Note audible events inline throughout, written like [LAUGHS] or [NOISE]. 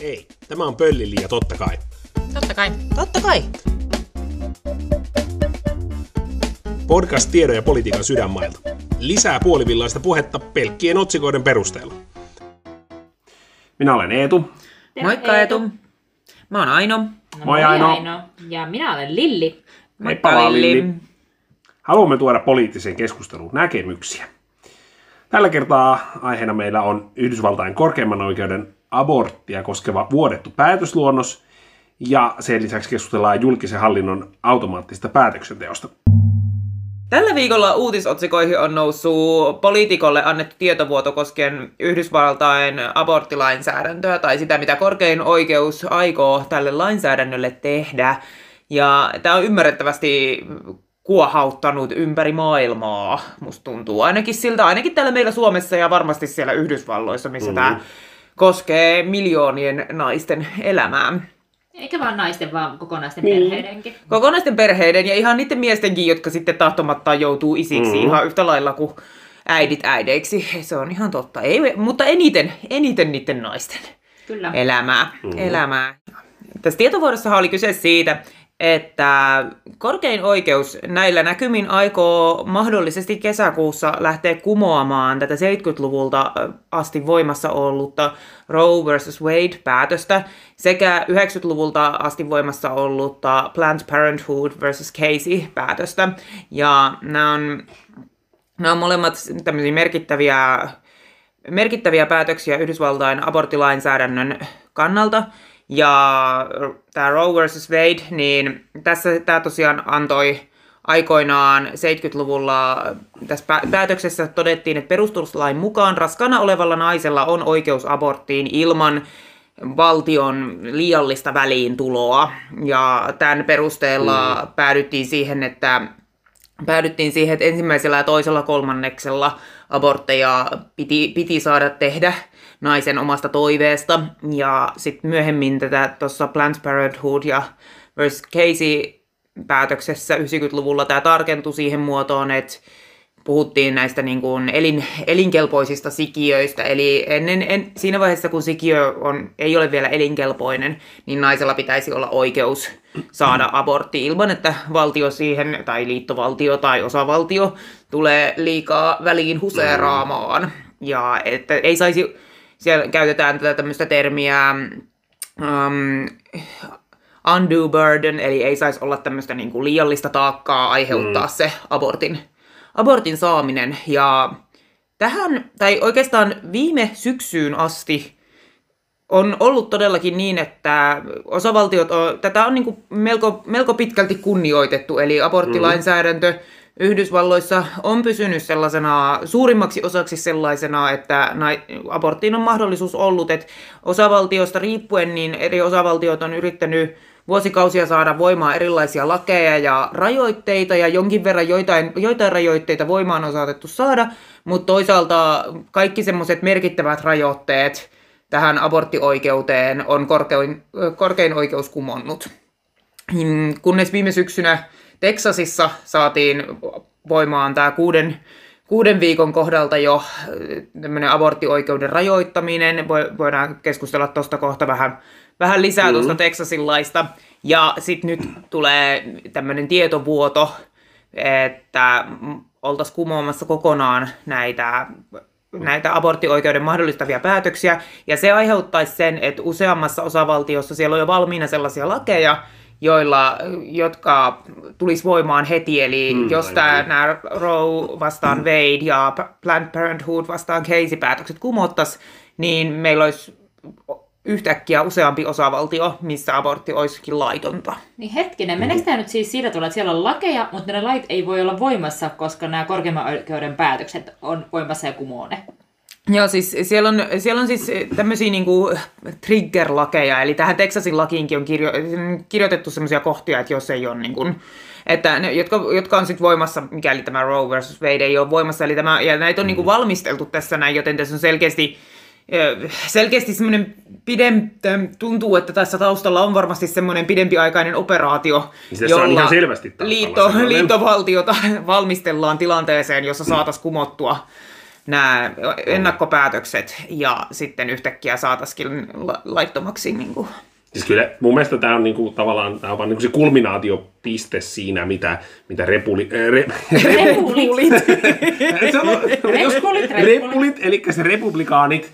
Ei, tämä on Pöllili ja totta kai. Totta kai. Totta kai. Podcast tiedon ja politiikan sydänmailta. Lisää puolivillaista puhetta pelkkien otsikoiden perusteella. Minä olen Eetu. Moikka Eetu. Mä oon Aino. No, Moi, moi Aino. Aino. Ja minä olen Lilli. Heippa vaan, Lilli. Haluamme tuoda poliittiseen keskusteluun näkemyksiä. Tällä kertaa aiheena meillä on Yhdysvaltain korkeimman oikeuden aborttia koskeva vuodettu päätösluonnos ja sen lisäksi keskustellaan julkisen hallinnon automaattista päätöksenteosta. Tällä viikolla uutisotsikoihin on noussut poliitikolle annettu tietovuoto koskien Yhdysvaltain aborttilainsäädäntöä tai sitä, mitä korkein oikeus aikoo tälle lainsäädännölle tehdä. Ja tämä on ymmärrettävästi kuohauttanut ympäri maailmaa, musta tuntuu. Ainakin siltä, ainakin täällä meillä Suomessa ja varmasti siellä Yhdysvalloissa, missä mm. tämä koskee miljoonien naisten elämää. Eikä vaan naisten, vaan kokonaisten Niin. perheidenkin. Kokonaisten perheiden ja ihan niiden miestenkin, jotka sitten tahtomattaan joutuu isiksi Mhm. mm. ihan yhtä lailla kuin äidit äideiksi. Se on ihan totta. Ei, mutta eniten, eniten niiden naisten Kyllä. elämää. Mm. elämää. Tässä tietovuodossahan oli kyse siitä, että korkein oikeus näillä näkymin aikoo mahdollisesti kesäkuussa lähteä kumoamaan tätä 70-luvulta asti voimassa ollutta Roe vs. Wade-päätöstä sekä 90-luvulta asti voimassa ollutta Planned Parenthood vs. Casey-päätöstä. Ja nämä on, nämä on molemmat tämmöisiä merkittäviä merkittäviä päätöksiä Yhdysvaltain aborttilainsäädännön kannalta. Ja tämä Roe vs. Wade, niin tässä tämä tosiaan antoi aikoinaan 70-luvulla tässä pä- päätöksessä todettiin, että perustuslain mukaan raskaana olevalla naisella on oikeus aborttiin ilman valtion liiallista väliintuloa. Ja tämän perusteella mm. päädyttiin siihen, että päädyttiin siihen, että ensimmäisellä ja toisella kolmanneksella abortteja piti, piti saada tehdä naisen omasta toiveesta. Ja sitten myöhemmin tätä tuossa Planned Parenthood ja vs. Casey päätöksessä 90-luvulla tämä tarkentui siihen muotoon, että puhuttiin näistä niin kuin elin, elinkelpoisista sikiöistä. Eli ennen, en, siinä vaiheessa, kun sikiö on, ei ole vielä elinkelpoinen, niin naisella pitäisi olla oikeus saada abortti ilman, että valtio siihen, tai liittovaltio tai osavaltio, tulee liikaa väliin huseeraamaan. Ja että ei saisi, siellä käytetään tätä tämmöistä termiä um, undue burden, eli ei saisi olla tämmöistä niin kuin liiallista taakkaa aiheuttaa mm. se abortin, abortin saaminen. Ja tähän, tai oikeastaan viime syksyyn asti on ollut todellakin niin, että osavaltiot, on, tätä on niin kuin melko, melko pitkälti kunnioitettu, eli aborttilainsäädäntö mm. Yhdysvalloissa on pysynyt sellaisena, suurimmaksi osaksi sellaisena, että aborttiin on mahdollisuus ollut, että osavaltiosta riippuen niin eri osavaltiot on yrittänyt vuosikausia saada voimaan erilaisia lakeja ja rajoitteita, ja jonkin verran joitain, joitain rajoitteita voimaan on saatettu saada, mutta toisaalta kaikki semmoiset merkittävät rajoitteet tähän aborttioikeuteen on korkein, korkein oikeus kumonnut. Mm, Kunnes viime syksynä Teksasissa saatiin voimaan tämä kuuden, kuuden viikon kohdalta jo tämmöinen aborttioikeuden rajoittaminen. Voi- Voidaan keskustella tuosta kohta vähän, vähän lisää tuosta Teksasin laista. Ja sitten nyt tulee tämmöinen tietovuoto, että oltaisiin kumoamassa kokonaan näitä näitä aborttioikeuden mahdollistavia päätöksiä, ja se aiheuttaisi sen, että useammassa osavaltiossa siellä on jo valmiina sellaisia lakeja, joilla, jotka tulisi voimaan heti, eli mm, jos tämä, nämä Roe vastaan Wade ja Planned Parenthood vastaan Casey-päätökset kumottaisiin, niin meillä olisi yhtäkkiä useampi osavaltio, missä abortti olisikin laitonta. Niin hetkinen, meneekö tämä nyt siis sillä tavalla, että siellä on lakeja, mutta ne lait ei voi olla voimassa, koska nämä korkeimman oikeuden päätökset on voimassa ja kumoo ne. Joo, siis siellä on, siellä on siis tämmöisiä niinku trigger-lakeja, eli tähän Texasin lakiinkin on kirjo, kirjoitettu semmoisia kohtia, että jos ei ole niin kuin, että ne, jotka, jotka on sitten voimassa, mikäli tämä Roe versus Wade ei ole voimassa, eli tämä, ja näitä on niinku valmisteltu tässä näin, joten tässä on selkeästi selkeästi semmoinen pidempi, tuntuu, että tässä taustalla on varmasti semmoinen pidempiaikainen operaatio, Siis tässä on ihan selvästi liitto, liittovaltiota [LAUGHS] valmistellaan tilanteeseen, jossa saataisiin kumottua nämä ennakkopäätökset ja sitten yhtäkkiä saataisiin la- laittomaksi niin kuin, Siis kyllä mun mielestä tämä on niinku, tavallaan tää on vaan niinku se kulminaatiopiste siinä, mitä, mitä repuli, äh, re, Repulit. Repulit, [LAUGHS] repulit. [LAUGHS] eli se republikaanit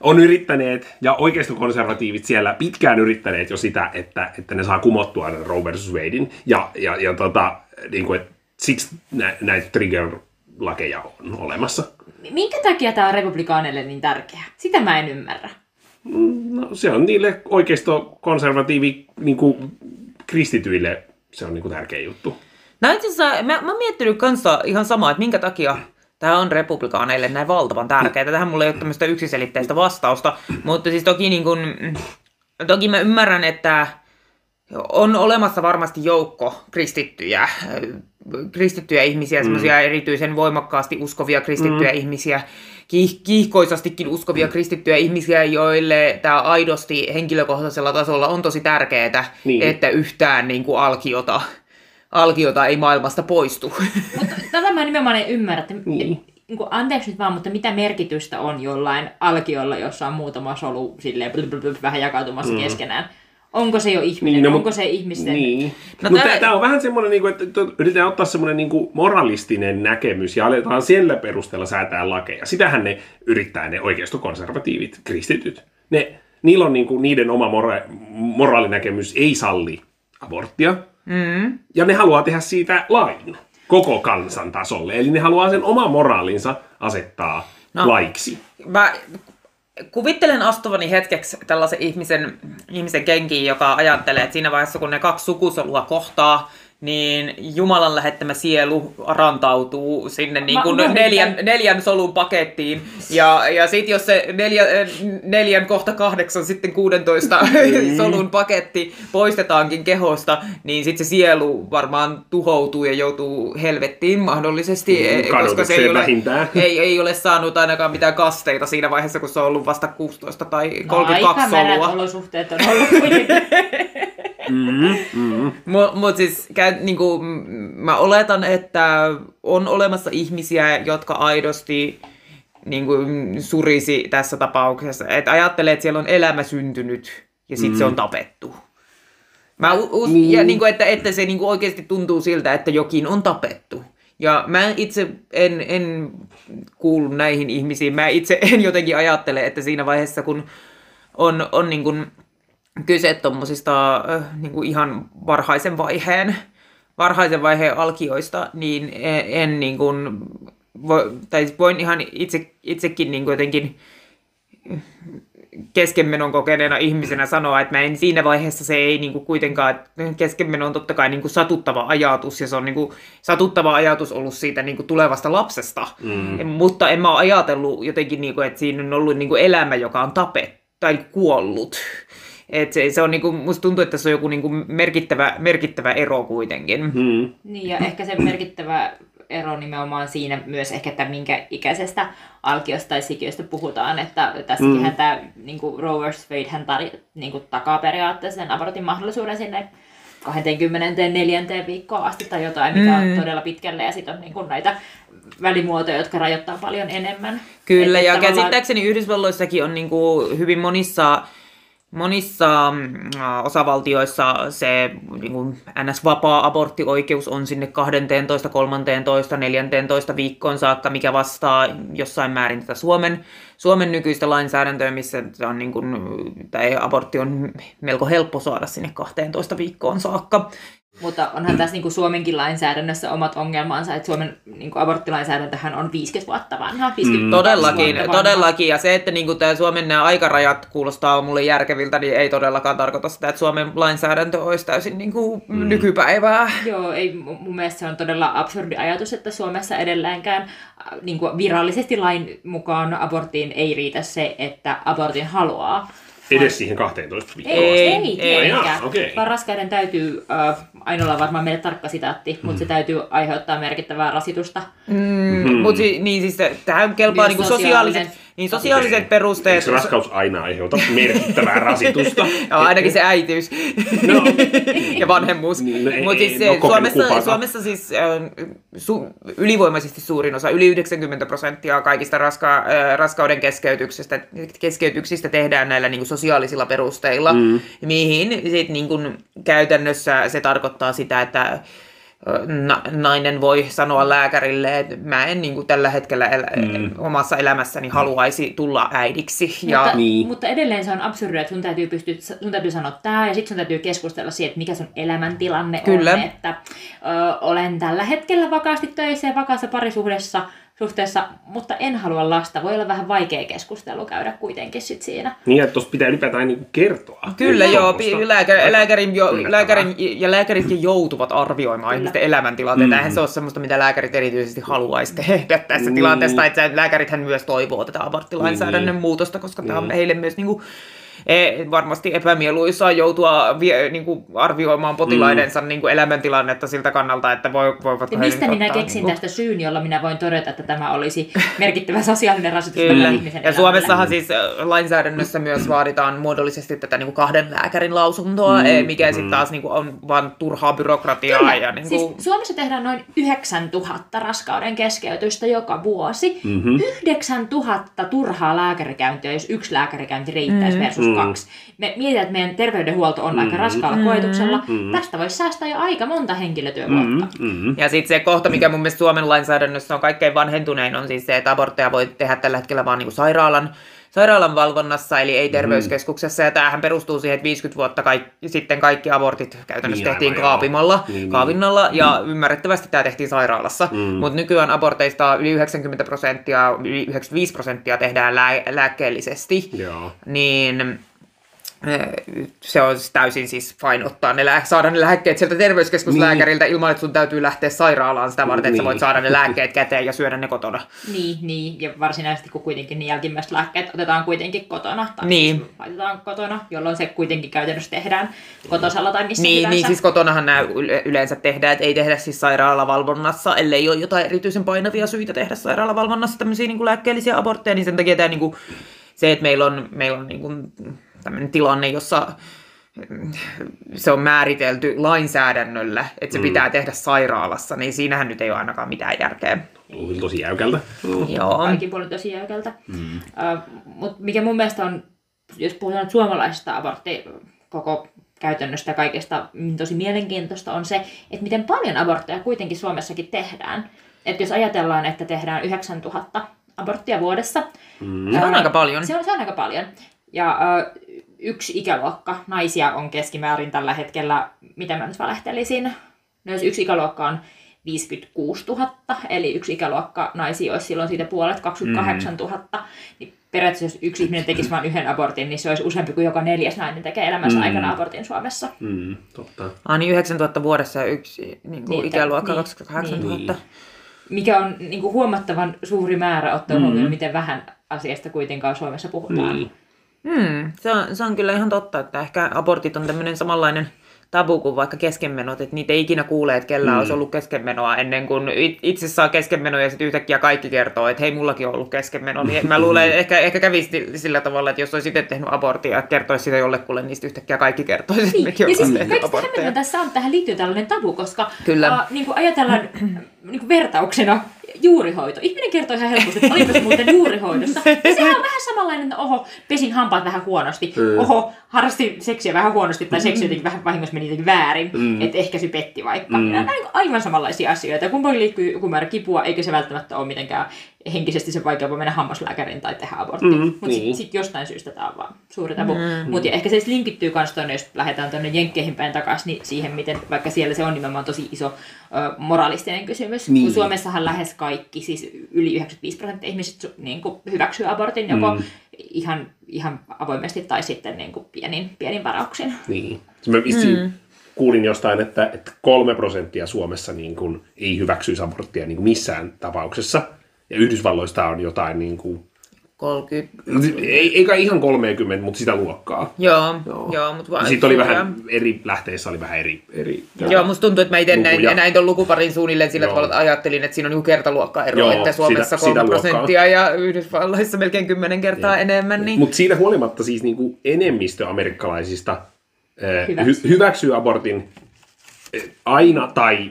on yrittäneet, ja oikeistokonservatiivit siellä pitkään yrittäneet jo sitä, että, että ne saa kumottua Roe vs. Wadein, ja, ja, ja tota, niin kuin, että siksi nä, näitä trigger-lakeja on olemassa. Minkä takia tämä on republikaaneille niin tärkeä? Sitä mä en ymmärrä. No, se on niille oikeisto-konservatiivi niin kuin, kristityille se on niin kuin, tärkeä juttu. No itse asiassa, mä, mä oon miettinyt kanssa ihan samaa, että minkä takia tämä on republikaaneille näin valtavan tärkeää. Tähän mulla ei ole tämmöistä yksiselitteistä vastausta, mutta siis toki, niin kun, toki mä ymmärrän, että on olemassa varmasti joukko kristittyjä, kristittyjä ihmisiä, semmoisia erityisen voimakkaasti uskovia kristittyjä ihmisiä, kiih- kiihkoisastikin uskovia kristittyjä ihmisiä, joille tämä aidosti henkilökohtaisella tasolla on tosi tärkeää, Niin. että yhtään niin kuin alkiota, alkiota ei maailmasta poistu. Mutta tätä mä nimenomaan en ymmärrä, että Niin. niin. kuin, anteeksi nyt vaan, mutta mitä merkitystä on jollain alkiolla, jossa on muutama solu silleen bl, bl, bl, vähän jakautumassa mm. keskenään? Onko se jo ihminen? Niin, no, Onko se ihmisten... Niin. No No, Mutta tää- tämä on vähän semmoinen, niin kuin, että yritetään ottaa semmoinen niin kuin moralistinen näkemys ja aletaan siellä perusteella säätää lakeja. Sitähän ne yrittää, ne oikeistokonservatiivit, kristityt. Ne, niillä on niin kuin, niiden oma mora- moraalinäkemys ei salli aborttia. Mm. Ja ne haluaa tehdä siitä lain koko kansan tasolle. Eli ne haluaa sen oman moraalinsa asettaa. No. laiksi. Mä kuvittelen astuvani hetkeksi tällaisen ihmisen, ihmisen kenkiin, joka ajattelee, että siinä vaiheessa kun ne kaksi sukusolua kohtaa, niin Jumalan lähettämä sielu rantautuu sinne niin kuin mä- neljän, neljän solun pakettiin. Ja, ja sitten jos se neljä, neljän kohta kahdeksan, sitten 16 [LAUGHS] solun paketti poistetaankin kehosta, niin sitten se sielu varmaan tuhoutuu ja joutuu helvettiin mahdollisesti, Mm, eh, koska se ei ole, vähintään. [LAUGHS] ei, ei ole saanut ainakaan mitään kasteita siinä vaiheessa, kun se on ollut vasta 16 tai 32 No, solua. olosuhteet on ollut kuitenkin. [LAUGHS] Mutta mut siis käy, niinku, m- mä oletan, että on olemassa ihmisiä, jotka aidosti niinku, surisi tässä tapauksessa. Että ajattelee, että siellä on elämä syntynyt ja sitten mm. se on tapettu. Mä us, Niin. ja niinku, että, että se niinku oikeasti tuntuu siltä, että jokin on tapettu. Ja mä itse en, en kuulu näihin ihmisiin. Mä itse en jotenkin ajattele, että siinä vaiheessa, kun on, on niin kuin kyse tuommoisista niin ihan varhaisen vaiheen, varhaisen vaiheen alkioista, niin en, en niin kuin, voi, tai voin ihan itse, itsekin niin kuin jotenkin keskenmenon kokeneena ihmisenä sanoa, että mä en siinä vaiheessa se ei niin kuin kuitenkaan, keskenmeno on totta kai niin kuin satuttava ajatus ja se on niin kuin satuttava ajatus ollut siitä niin kuin tulevasta lapsesta, mm. mutta en mä ole ajatellut jotenkin, niin kuin, että siinä on ollut niin kuin elämä, joka on tapettu tai kuollut. Et se, se on niinku, musta tuntuu, että se on joku niinku merkittävä, merkittävä ero kuitenkin. Mm. Niin, ja ehkä se merkittävä ero nimenomaan siinä myös ehkä, että minkä ikäisestä alkiosta tai sikiöstä puhutaan, että tässäkin mm. tämä niin Roe vs. Wade hän tar- niin kuin, takaa periaatteessa sen abortin mahdollisuuden sinne 24. viikkoon asti tai jotain, mikä on todella pitkälle, ja sitten on niin kuin, näitä välimuotoja, jotka rajoittaa paljon enemmän. Kyllä, Et ja tavallaan- käsittääkseni Yhdysvalloissakin on niinku hyvin monissa, monissa mm, osavaltioissa se niinku NS-vapaa aborttioikeus on sinne 12, 13, 14 viikkoon saakka, mikä vastaa jossain määrin tätä Suomen, Suomen nykyistä lainsäädäntöä, missä on niinku, tämä abortti on melko helppo saada sinne 12 viikkoon saakka. Mutta onhan tässä niin kuin Suomenkin lainsäädännössä omat ongelmansa, että Suomen niin kuin aborttilainsäädäntöhän on 50 vuotta vanha. 50 Mm, Todellakin, vuotta vanha. todellakin. Ja se, että niinku tämä Suomen nämä aikarajat kuulostaa mulle järkeviltä, niin ei todellakaan tarkoita sitä, että Suomen lainsäädäntö olisi täysin niinku mm. nykypäivää. Joo, ei, mu- mun mielestä se on todella absurdi ajatus, että Suomessa edelleenkään äh, niin kuin virallisesti lain mukaan aborttiin ei riitä se, että abortin haluaa. Edes siihen 12 viikkoon. Ei, Ei, ei, tietenkään. Vaan raskaiden täytyy, äh, Ainoalla varmaan meille tarkka sitaatti, mutta se täytyy aiheuttaa merkittävää rasitusta. Mm, Mutta si, niin siis tähän kelpaa niinku sosiaaliset, Niin sosiaaliset perusteet... Eikö raskaus aina aiheuta merkittävää [LAUGHS] rasitusta? Joo, ainakin se äitiys No. ja vanhemmuus. No Mutta siis kokenut Suomessa. Suomessa siis su, ylivoimaisesti suurin osa, yli 90 prosenttia kaikista raska, raskauden keskeytyksistä, keskeytyksistä tehdään näillä niin kuin sosiaalisilla perusteilla, mm. mihin sit, niin kuin, käytännössä se tarkoittaa sitä, että na- nainen voi sanoa lääkärille, että mä en niin kuin tällä hetkellä elä, mm. omassa elämässäni haluaisi tulla äidiksi. Ja, mutta, Niin. mutta edelleen se on absurdia, että sun täytyy, pystyä, sun täytyy sanoa tämä ja sitten sun täytyy keskustella siitä, että mikä sun elämäntilanne Kyllä. on. Että ö, olen tällä hetkellä vakaasti töissä ja vakaassa parisuhteessa, suhteessa, mutta en halua lasta. Voi olla vähän vaikea keskustelu käydä kuitenkin sit siinä. Niin, että tuossa pitää ylipäätään niinku kertoa. Kyllä Että joo, pi- lääkäri, lääkärin, jo, lääkärin, ja lääkäritkin joutuvat arvioimaan Kyllä. ihmisten elämäntilanteita. Eihän se ole semmoista, mitä lääkärit erityisesti haluaisi tehdä tässä Niin. tilanteessa. Että lääkärithän myös toivoo tätä aborttilainsäädännön Niin. muutosta, koska tämä on Niin. heille myös niinku, e, varmasti epämieluisaa joutua vie, niinku, arvioimaan potilaidensa Mm. niinku, elämäntilannetta siltä kannalta, että voi, voivat Ja mistä minä keksin tästä syyn, jolla minä voin todeta, että tämä olisi merkittävä sosiaalinen rasitus Kyllä. tämän ihmisen Ja elämälle. Suomessahan siis lainsäädännössä myös vaaditaan muodollisesti tätä niin kuin kahden lääkärin lausuntoa, mm, mikä sitten taas niin kuin, on vain turhaa byrokratiaa. Kyllä. Ja, niin Siis kuin, Suomessa tehdään noin 9000 raskauden keskeytystä joka vuosi. Mm-hmm. 9000 turhaa lääkärikäyntiä, jos yksi lääkärikäynti riittäisi mm-hmm. versus kaksi. Me mietitään, että meidän terveydenhuolto on mm-hmm. aika raskaalla koetuksella. Mm-hmm. Tästä voisi säästää jo aika monta henkilötyövuotta. Mm-hmm. Ja sitten se kohta, mikä mun mielestä Suomen lainsäädännössä on kaikkein vanhentunein, on siis se, että abortteja voi tehdä tällä hetkellä vaan niin kuin sairaalan, sairaalan valvonnassa, eli ei terveyskeskuksessa. Ja tämähän perustuu siihen, että 50 vuotta kaikki, sitten kaikki abortit käytännössä Niin, tehtiin kaapimalla, Niin, niin. kaavinnalla, ja ymmärrettävästi tämä tehtiin sairaalassa. Mm. Mutta nykyään aborteista yli 90 prosenttia, yli 95 prosenttia tehdään lää- lääkkeellisesti. Joo. niin se on täysin siis fine ottaa ne, lää- saada ne lääkkeet sieltä terveyskeskuslääkäriltä ilman, että sun täytyy lähteä sairaalaan sitä varten, että sä Niin. voit saada ne lääkkeet käteen ja syödä ne kotona. Niin, niin, ja varsinaisesti kun kuitenkin ne jälkimmäiset lääkkeet otetaan kuitenkin kotona, tai Niin. siis laitetaan kotona, jolloin se kuitenkin käytännössä tehdään kotosalla tai missä Niin, hyvänsä. niin siis kotonahan nämä yle- yleensä tehdään, että ei tehdä siis sairaalavalvonnassa, ellei ole jotain erityisen painavia syitä tehdä sairaalavalvonnassa tämmöisiä niin kuin lääkkeellisiä abortteja, niin sen takia tämä niin kuin, se, että meillä on, meillä on niin kuin tämmöinen tilanne, jossa mm, se on määritelty lainsäädännöllä, että se mm. pitää tehdä sairaalassa, niin siinähän nyt ei ole ainakaan mitään järkeä. Luulin tosi jäykältä. Joo. kaikki puolet tosi jäykältä. Mm. Uh, Mutta mikä mun mielestä on, jos puhutaan suomalaisesta abortti koko käytännöstä ja kaikesta mm, tosi mielenkiintoista, on se, että miten paljon abortteja kuitenkin Suomessakin tehdään. Että jos ajatellaan, että tehdään 9000 aborttia vuodessa. Mm. Se on aika paljon. Se on, se on aika paljon. Ja yksi ikäluokka naisia on keskimäärin tällä hetkellä, mitä mä nyt valehtelisin, no jos yksi ikäluokka on 56 000, eli yksi ikäluokka naisia olisi silloin siitä puolet 28 000, niin periaatteessa jos yksi ihminen tekisi vain yhden abortin, niin se olisi useampi kuin joka neljäs nainen tekee elämänsä mm. aikana abortin Suomessa. Mm, totta. Ah, niin 9000 vuodessa ja yksi niin kuin Niin, niin, ikäluokka niin, 28 000. niin. Mikä on niin kuin huomattavan suuri määrä ottaen mm. Huomioon, miten vähän asiasta kuitenkaan Suomessa puhutaan. Niin. Hmm, se, on, se on kyllä ihan totta, että ehkä abortit on tämmöinen samanlainen tabu kuin vaikka keskenmenot, että niitä ei ikinä kuule, että kellä mm. olisi ollut keskenmenoa ennen kuin it- itse saa keskenmenoa ja sitten yhtäkkiä kaikki kertoo, että hei, mullakin on ollut keskenmeno. Niin mä luulen, että ehkä, ehkä kävisi sillä tavalla, että jos olisi itse tehnyt aborttia ja kertoisi sitä jollekulle, niin sitten yhtäkkiä kaikki kertoisi, että Niin, mekin ja siis tehnyt abortteja. tässä on, tähän liittyy tällainen tabu, koska Kyllä. Uh, niin kuin ajatellaan [CLEARS THROAT] niin kuin vertauksena juurihoito. Ihminen kertoo ihan helposti, että olipas muuten juurihoidossa. [LAUGHS] Ja sehän on vähän samanlainen, että oho, pesin hampaat vähän huonosti. Mm. Oho, harrasti seksiä vähän huonosti tai seksi jotenkin vähän vahingossa meni jotenkin väärin. Mm. Että ehkä se petti vaikka. Mm. Nämä on aivan samanlaisia asioita. Kun liikkuu joku määrä kipua, eikä se välttämättä ole mitenkään henkisesti se vaikea voi mennä hammaslääkäriin tai tehdä abortti. Mm, Mm, Mutta niin. sitten sit jostain syystä tämä on vaan suuri tabu. Mm. Mutta ehkä se linkittyy myös tuonne, jos lähdetään tuonne Jenkkeihin päin takaisin, niin siihen, miten vaikka siellä se on nimenomaan tosi iso ö, moralistinen kysymys. Niin. Kun Suomessahan lähes kaikki, siis yli 95 prosenttia ihmisistä su- niin kuin hyväksyy abortin joko Mm. ihan, ihan avoimesti tai sitten niin kuin pienin, pienin varauksin. Niin. Mä vissiin mm. kuulin jostain, että, että kolme prosenttia Suomessa niin kuin, ei hyväksyisi aborttia niin kuin missään tapauksessa. Ja Yhdysvalloista on jotain niin kuin, 30. Ei, ei kai ihan 30, mutta sitä luokkaa. Joo, joo, joo mutta vaan... Sitten oli vähän eri, lähteissä oli vähän eri... eri Joo, musta tuntuu, että mä itse näin, näin ton lukuparin suunnilleen sillä Joo. tavalla, että ajattelin, että siinä on joku kertaluokka ero, Joo, että Suomessa sitä- 3 sitä luokkaa. prosenttia ja Yhdysvalloissa melkein 10 kertaa enemmän. Niin... Mutta siitä huolimatta siis niinku enemmistö amerikkalaisista Hyväksyy. hy- hyväksyy abortin aina tai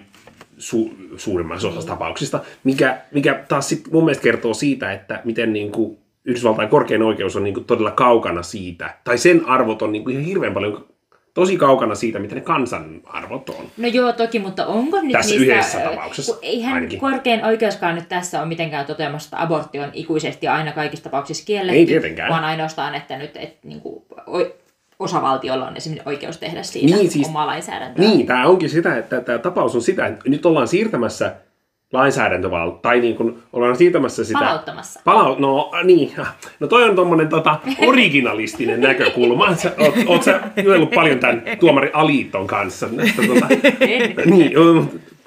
su- suurimmassa osassa tapauksista, mikä, mikä taas sit mun mielestä kertoo siitä, että miten niinku Yhdysvaltain korkein oikeus on niinku todella kaukana siitä, tai sen arvot on niinku ihan hirveän paljon tosi kaukana siitä, mitä ne kansan arvot on. No joo, toki, mutta onko nyt Tässä niissä... yhdessä tapauksessa Eihän ainakin. korkein oikeuskaan nyt tässä ole mitenkään toteamassa, että abortti on ikuisesti aina kaikissa tapauksissa kielletty. Ei tietenkään. Vaan ainoastaan, että nyt et, niin kuin, osavaltiolla on esimerkiksi oikeus tehdä siitä Niin, siis- omaa lainsäädäntöä. Niin, tämä onkin sitä, että tämä tapaus on sitä, että nyt ollaan siirtämässä lainsäädäntövalta, tai niin kuin ollaan siirtämässä sitä... Palauttamassa. Palau... No niin, [LAUGHS] no toi on tommonen tota, originalistinen [LAUGHS] näkökulma. Sä, oot, oot sä jutellut paljon tämän tuomari Aliiton kanssa. [LAUGHS] Että, tota, niin,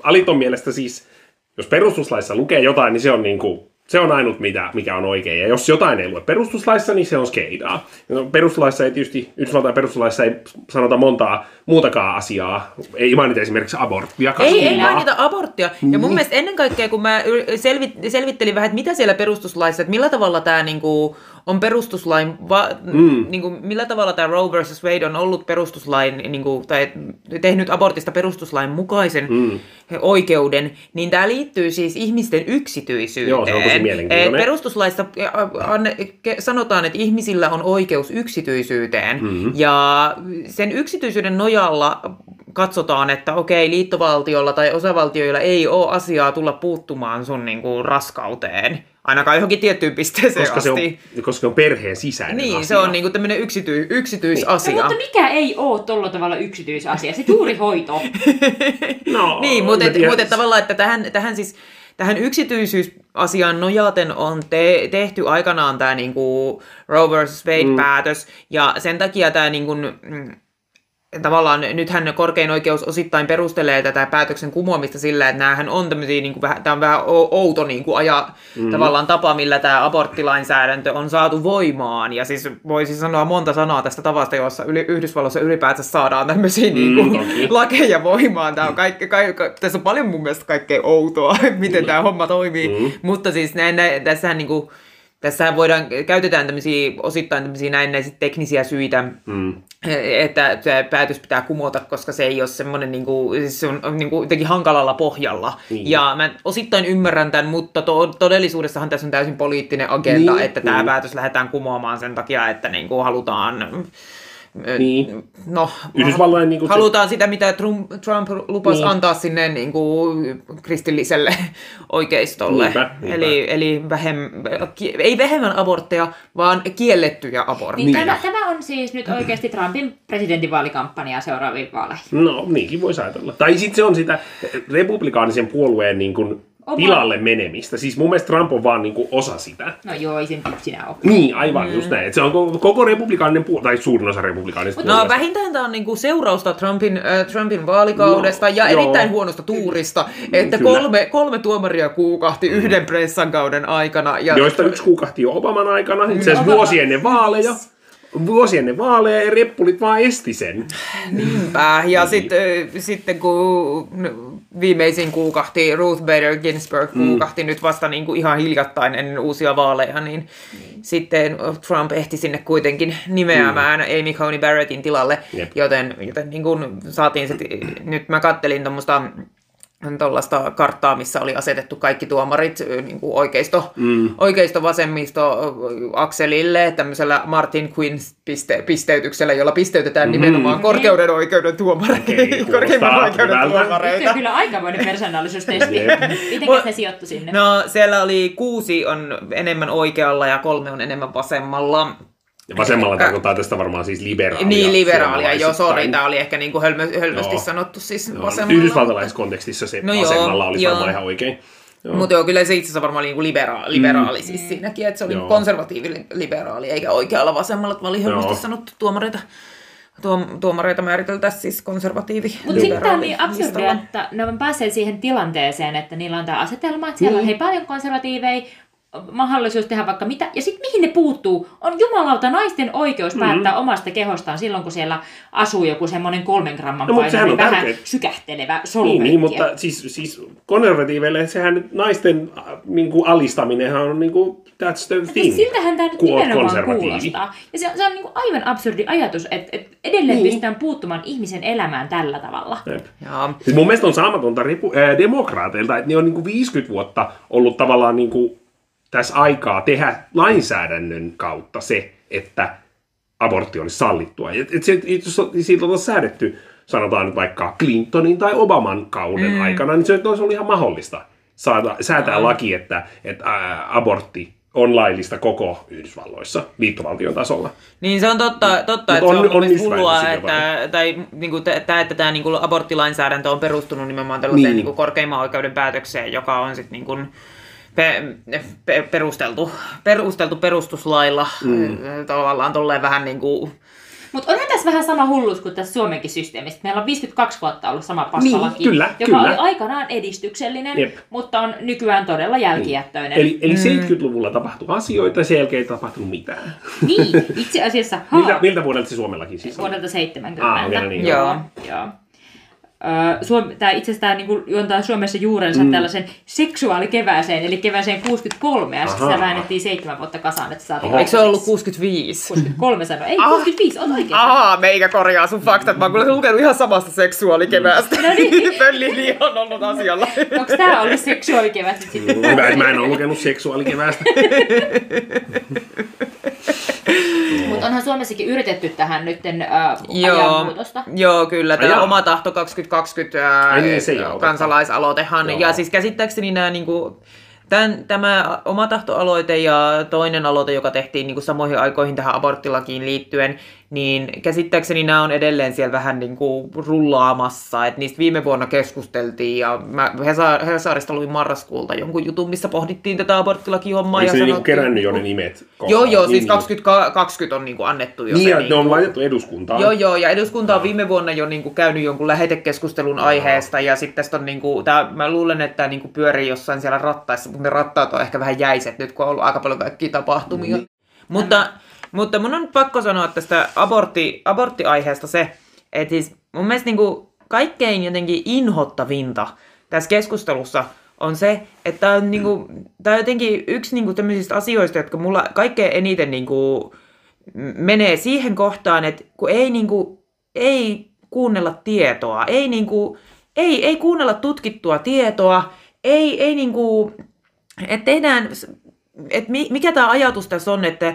Aliiton mielestä siis, jos perustuslaissa lukee jotain, niin se on niin kuin, se on ainut, mitä, mikä on oikein. Ja jos jotain ei lue perustuslaissa, niin se on skeidaa. No, perustuslaissa ei tietysti, Yhdysvaltain perustuslaissa ei sanota montaa muutakaan asiaa. Ei mainita esimerkiksi aborttia. Ei, ei mainita aborttia. Ja mun mielestä ennen kaikkea, kun mä selvit, selvittelin vähän, että mitä siellä perustuslaissa, että millä tavalla tämä niinku, on perustuslain, va, mm. niinku, millä tavalla tämä Roe versus Wade on ollut perustuslain, niinku, tai tehnyt abortista perustuslain mukaisen mm. oikeuden, niin tämä liittyy siis ihmisten yksityisyyteen. Joo, se on tosi mielenkiintoinen. Et Perustuslaissa ke- sanotaan, että ihmisillä on oikeus yksityisyyteen, mm-hmm. ja sen yksityisyyden nojalla katsotaan, että okei, liittovaltiolla tai osavaltioilla ei ole asiaa tulla puuttumaan sun niinku, raskauteen, ainakaan johonkin tiettyyn pisteeseen koska se, on, asti. koska se on perheen sisäinen Niin, asia. se on niinku tämmöinen yksity, yksityisasia. No, mutta mikä ei ole tuolla tavalla yksityisasia? Se juuri hoito. [LAUGHS] No, Niin, mutta, et, mutta tavallaan, että tähän, tähän siis tähän yksityisyysasiaan nojaten on te, tehty aikanaan tämä niinku Roe vs. Wade-päätös, ja sen takia tämä niinku, mm, tavallaan nythän korkein oikeus osittain perustelee tätä päätöksen kumoamista sillä, että näähän on tämmöisiä, niin kuin, vähän, tämä on vähän outo niin kuin aja, mm. tavallaan tapa, millä tämä aborttilainsäädäntö on saatu voimaan. Ja siis voisi sanoa monta sanaa tästä tavasta, jossa yli, Yhdysvalloissa ylipäätään saadaan tämmöisiä mm, niin kuin, toki. [LAUGHS] lakeja voimaan. Tämä on kaikke, kaikke, tässä on paljon mun mielestä kaikkea outoa, [LAUGHS] miten tämä homma toimii. Mm. Mutta siis näin, näin, tässähän niin kuin, Tässähän voidaan, käytetään tämmöisiä, osittain tämmöisiä näennäisiä teknisiä syitä, mm. että se päätös pitää kumota, koska se ei ole semmoinen, niin kuin, siis se on niin kuin jotenkin hankalalla pohjalla. Niin. Ja mä osittain ymmärrän tämän, mutta to, todellisuudessahan tässä on täysin poliittinen agenda, Niin, että tämä niin. päätös lähdetään kumoamaan sen takia, että niin kuin halutaan... Niin. No, Yhdysvalloin niin kuin se- halutaan sitä, mitä Trump, Trump lupasi Niin. antaa sinne niin kuin kristilliselle [LAUGHS] oikeistolle. Niinpä, niinpä. Eli, eli vähem, ei vähemmän abortteja, vaan kiellettyjä abortteja. Niin, Niin. tämä, tämä on siis nyt oikeasti Trumpin presidentinvaalikampanjaa seuraaviin vaaleihin. No, niinkin voisi ajatella. Tai sitten se on sitä republikaanisen puolueen niin kuin Oma- pilalle menemistä. Siis mun mielestä Trump on vaan niin kuin osa sitä. No joo, ei sen yksinä ole. Niin, aivan mm. just näin. Et se on koko, republikaaninen puolue, tai suurin osa republikaanista No puolueesta. vähintään tämä on niinku seurausta Trumpin, äh, Trumpin vaalikaudesta No, ja joo. erittäin huonosta tuurista, että Kyllä. kolme, kolme tuomaria kuukahti yhden pressan kauden aikana. Ja Joista yksi kuukahti jo Obaman aikana, itse asiassa Obama- vuosi ennen vaaleja. Vuosi ennen vaaleja ja reppulit vaan esti sen. Niinpä. Ja sitten sitten kun viimeisin kuukahti, Ruth Bader Ginsburg kuukahti nyt vasta niin kuin ihan hiljattain ennen uusia vaaleja, niin sitten Trump ehti sinne kuitenkin nimeämään Amy Coney Barrettin tilalle, Jep. joten, joten niin kuin saatiin sit, nyt mä kattelin tuommoista tuollaista karttaa, missä oli asetettu kaikki tuomarit niin kuin oikeisto, mm. oikeisto vasemmisto akselille tämmöisellä Martin Quinn piste, pisteytyksellä, jolla pisteytetään nimenomaan korkeuden oikeuden tuomareita, Okei, korkeimman kuulostaa oikeuden hyvältä. Se on tuomareita. kyllä aikamoinen persoonallisuustesti. Jep. Mitenkäs ne sijoittu sinne? No siellä oli kuusi on enemmän oikealla ja kolme on enemmän vasemmalla. Ja vasemmalla tarkoittaa tästä varmaan siis liberaalia. Niin, liberaalia. Joo, sori, tämä oli ehkä niin kuin hölmö, hölmösti Joo. sanottu siis Joo, vasemmalla. Yhdysvaltalaisessa kontekstissa se No no joo, vasemmalla olisi joo. varmaan ihan oikein. Mutta joo, kyllä se itse asiassa varmaan niin kuin libera- liberaali mm. siis siinäkin, että se oli Joo. konservatiivi-liberaali, eikä oikealla vasemmalla, että oli hölmösti Joo. sanottu tuomareita. Tuom- tuomareita määriteltäisiin siis konservatiivi Mutta sitten tämä on niin liberaali absurdia, että ne on päässeet siihen tilanteeseen, että niillä on tämä asetelma, että siellä on Niin. hei paljon konservatiiveja, mahdollisuus tehdä vaikka mitä. Ja sitten mihin ne puuttuu, on jumalauta naisten oikeus päättää mm-hmm. omasta kehostaan silloin, kun siellä asuu joku semmoinen kolmen gramman No, painoinen, on vähän tärkeä. sykähtelevä Niin, solupenkki. niin, mutta siis, siis konservatiiveille sehän naisten äh, niin kuin alistaminenhan on niin kuin, that's the Mutta thing. siltähän tämä nyt nimenomaan kuulostaa. Ja se on, se on niin aivan absurdi ajatus, että, että edelleen Niin. niin. pystytään puuttumaan ihmisen elämään tällä tavalla. Siis mun mielestä on saamatonta ripu, ää, demokraateilta, että ne on niin kuin 50 vuotta ollut tavallaan niin kuin tässä aikaa tehdä lainsäädännön kautta se, että abortti olisi sallittua. Et, et se, jos siitä on säädetty, sanotaan nyt vaikka Clintonin tai Obaman kauden mm. aikana, niin se olisi ollut ihan mahdollista saada, säätää laki, että, että ää, abortti on laillista koko Yhdysvalloissa liittovaltion tasolla. Niin se on totta, totta Mut että on- se on, on hullua, että, tai niinku, tää, että tämä niinku, aborttilainsäädäntö on perustunut nimenomaan tällaiseen Niin. niin. niinku, korkeimman oikeuden päätökseen, joka on sitten niinku, pe, pe, perusteltu, perusteltu perustuslailla. Mm. Tavallaan tolleen vähän niin kuin... Mutta onhan tässä vähän sama hulluus kuin tässä Suomenkin systeemissä. Meillä on 52 vuotta ollut sama paskalaki, Niin, kyllä, joka kyllä. oli aikanaan edistyksellinen, Jep. mutta on nykyään todella jälkijättöinen. Eli, eli 70-luvulla tapahtui asioita ja sen jälkeen ei tapahtunut mitään. Niin, itse asiassa [LAUGHS] Miltä, miltä vuodelta se Suomellakin siis on? vuodelta 70. Ah, no niin, joo. joo. Öö, Suom- Tämä itse asiassa niinku juontaa Suomessa juurensa mm. tällaisen seksuaalikevääseen, eli kevääseen 63, ja sitten se väännettiin seitsemän vuotta kasaan, että saatiin Oho. Eikö se ollut aikaiseksi. 65? 63 sanoa. Ei, Ah. 65, on oikein. Ahaa, meikä korjaa sun faktat. Mä oon kyllä lukenut ihan samasta seksuaalikeväästä. No niin. [LAUGHS] Pöllini on ollut asialla. Onko tämä ollut seksuaalikevät nyt sitten? Hyvä, että mä en ole lukenut seksuaalikeväästä. [LAUGHS] Mutta onhan Suomessakin yritetty tähän nytten äh, Joo, ajanmuutosta. joo, kyllä. Tämä. Oma tahto 2020 ää, Ai niin, se kansalaisaloitehan. Joo. Ja siis käsittääkseni nämä niinku, tämän, tämä oma tahtoaloite ja toinen aloite, joka tehtiin niin kuin samoihin aikoihin tähän aborttilakiin liittyen, niin käsittääkseni nämä on edelleen siellä vähän niin kuin rullaamassa. Et niistä viime vuonna keskusteltiin ja mä Hesa- Hesarista luin marraskuulta jonkun jutun, missä pohdittiin tätä aborttilakihommaa. Onko ja se niinku sanottiin- kerännyt jo ne nimet? kohtaan? Joo, joo, siis Niin, niin. 2020 on niin kuin annettu jo Niin, se. ja niin ne on kuin- laitettu eduskuntaan. Joo, joo, ja eduskunta on viime vuonna jo niin kuin käynyt jonkun lähetekeskustelun aiheesta, ja sitten tästä on, niin kuin, tää, mä luulen, että tämä niin kuin pyörii jossain siellä rattaissa, mutta ne rattaat on ehkä vähän jäiset nyt, kun on ollut aika paljon kaikkia tapahtumia. Niin. Mutta, mutta mun on pakko sanoa tästä abortti, aborttiaiheesta se, että siis mun mielestä niin kuin kaikkein jotenkin inhottavinta tässä keskustelussa on se, että tämä on, niinku, tää on jotenkin yksi niinku tämmöisistä asioista, jotka mulla kaikkein eniten niinku, menee siihen kohtaan, että kun ei, niinku, ei kuunnella tietoa, ei, niinku, ei, ei kuunnella tutkittua tietoa, ei, ei niinku, että tehdään, että mikä tämä ajatus tässä on, että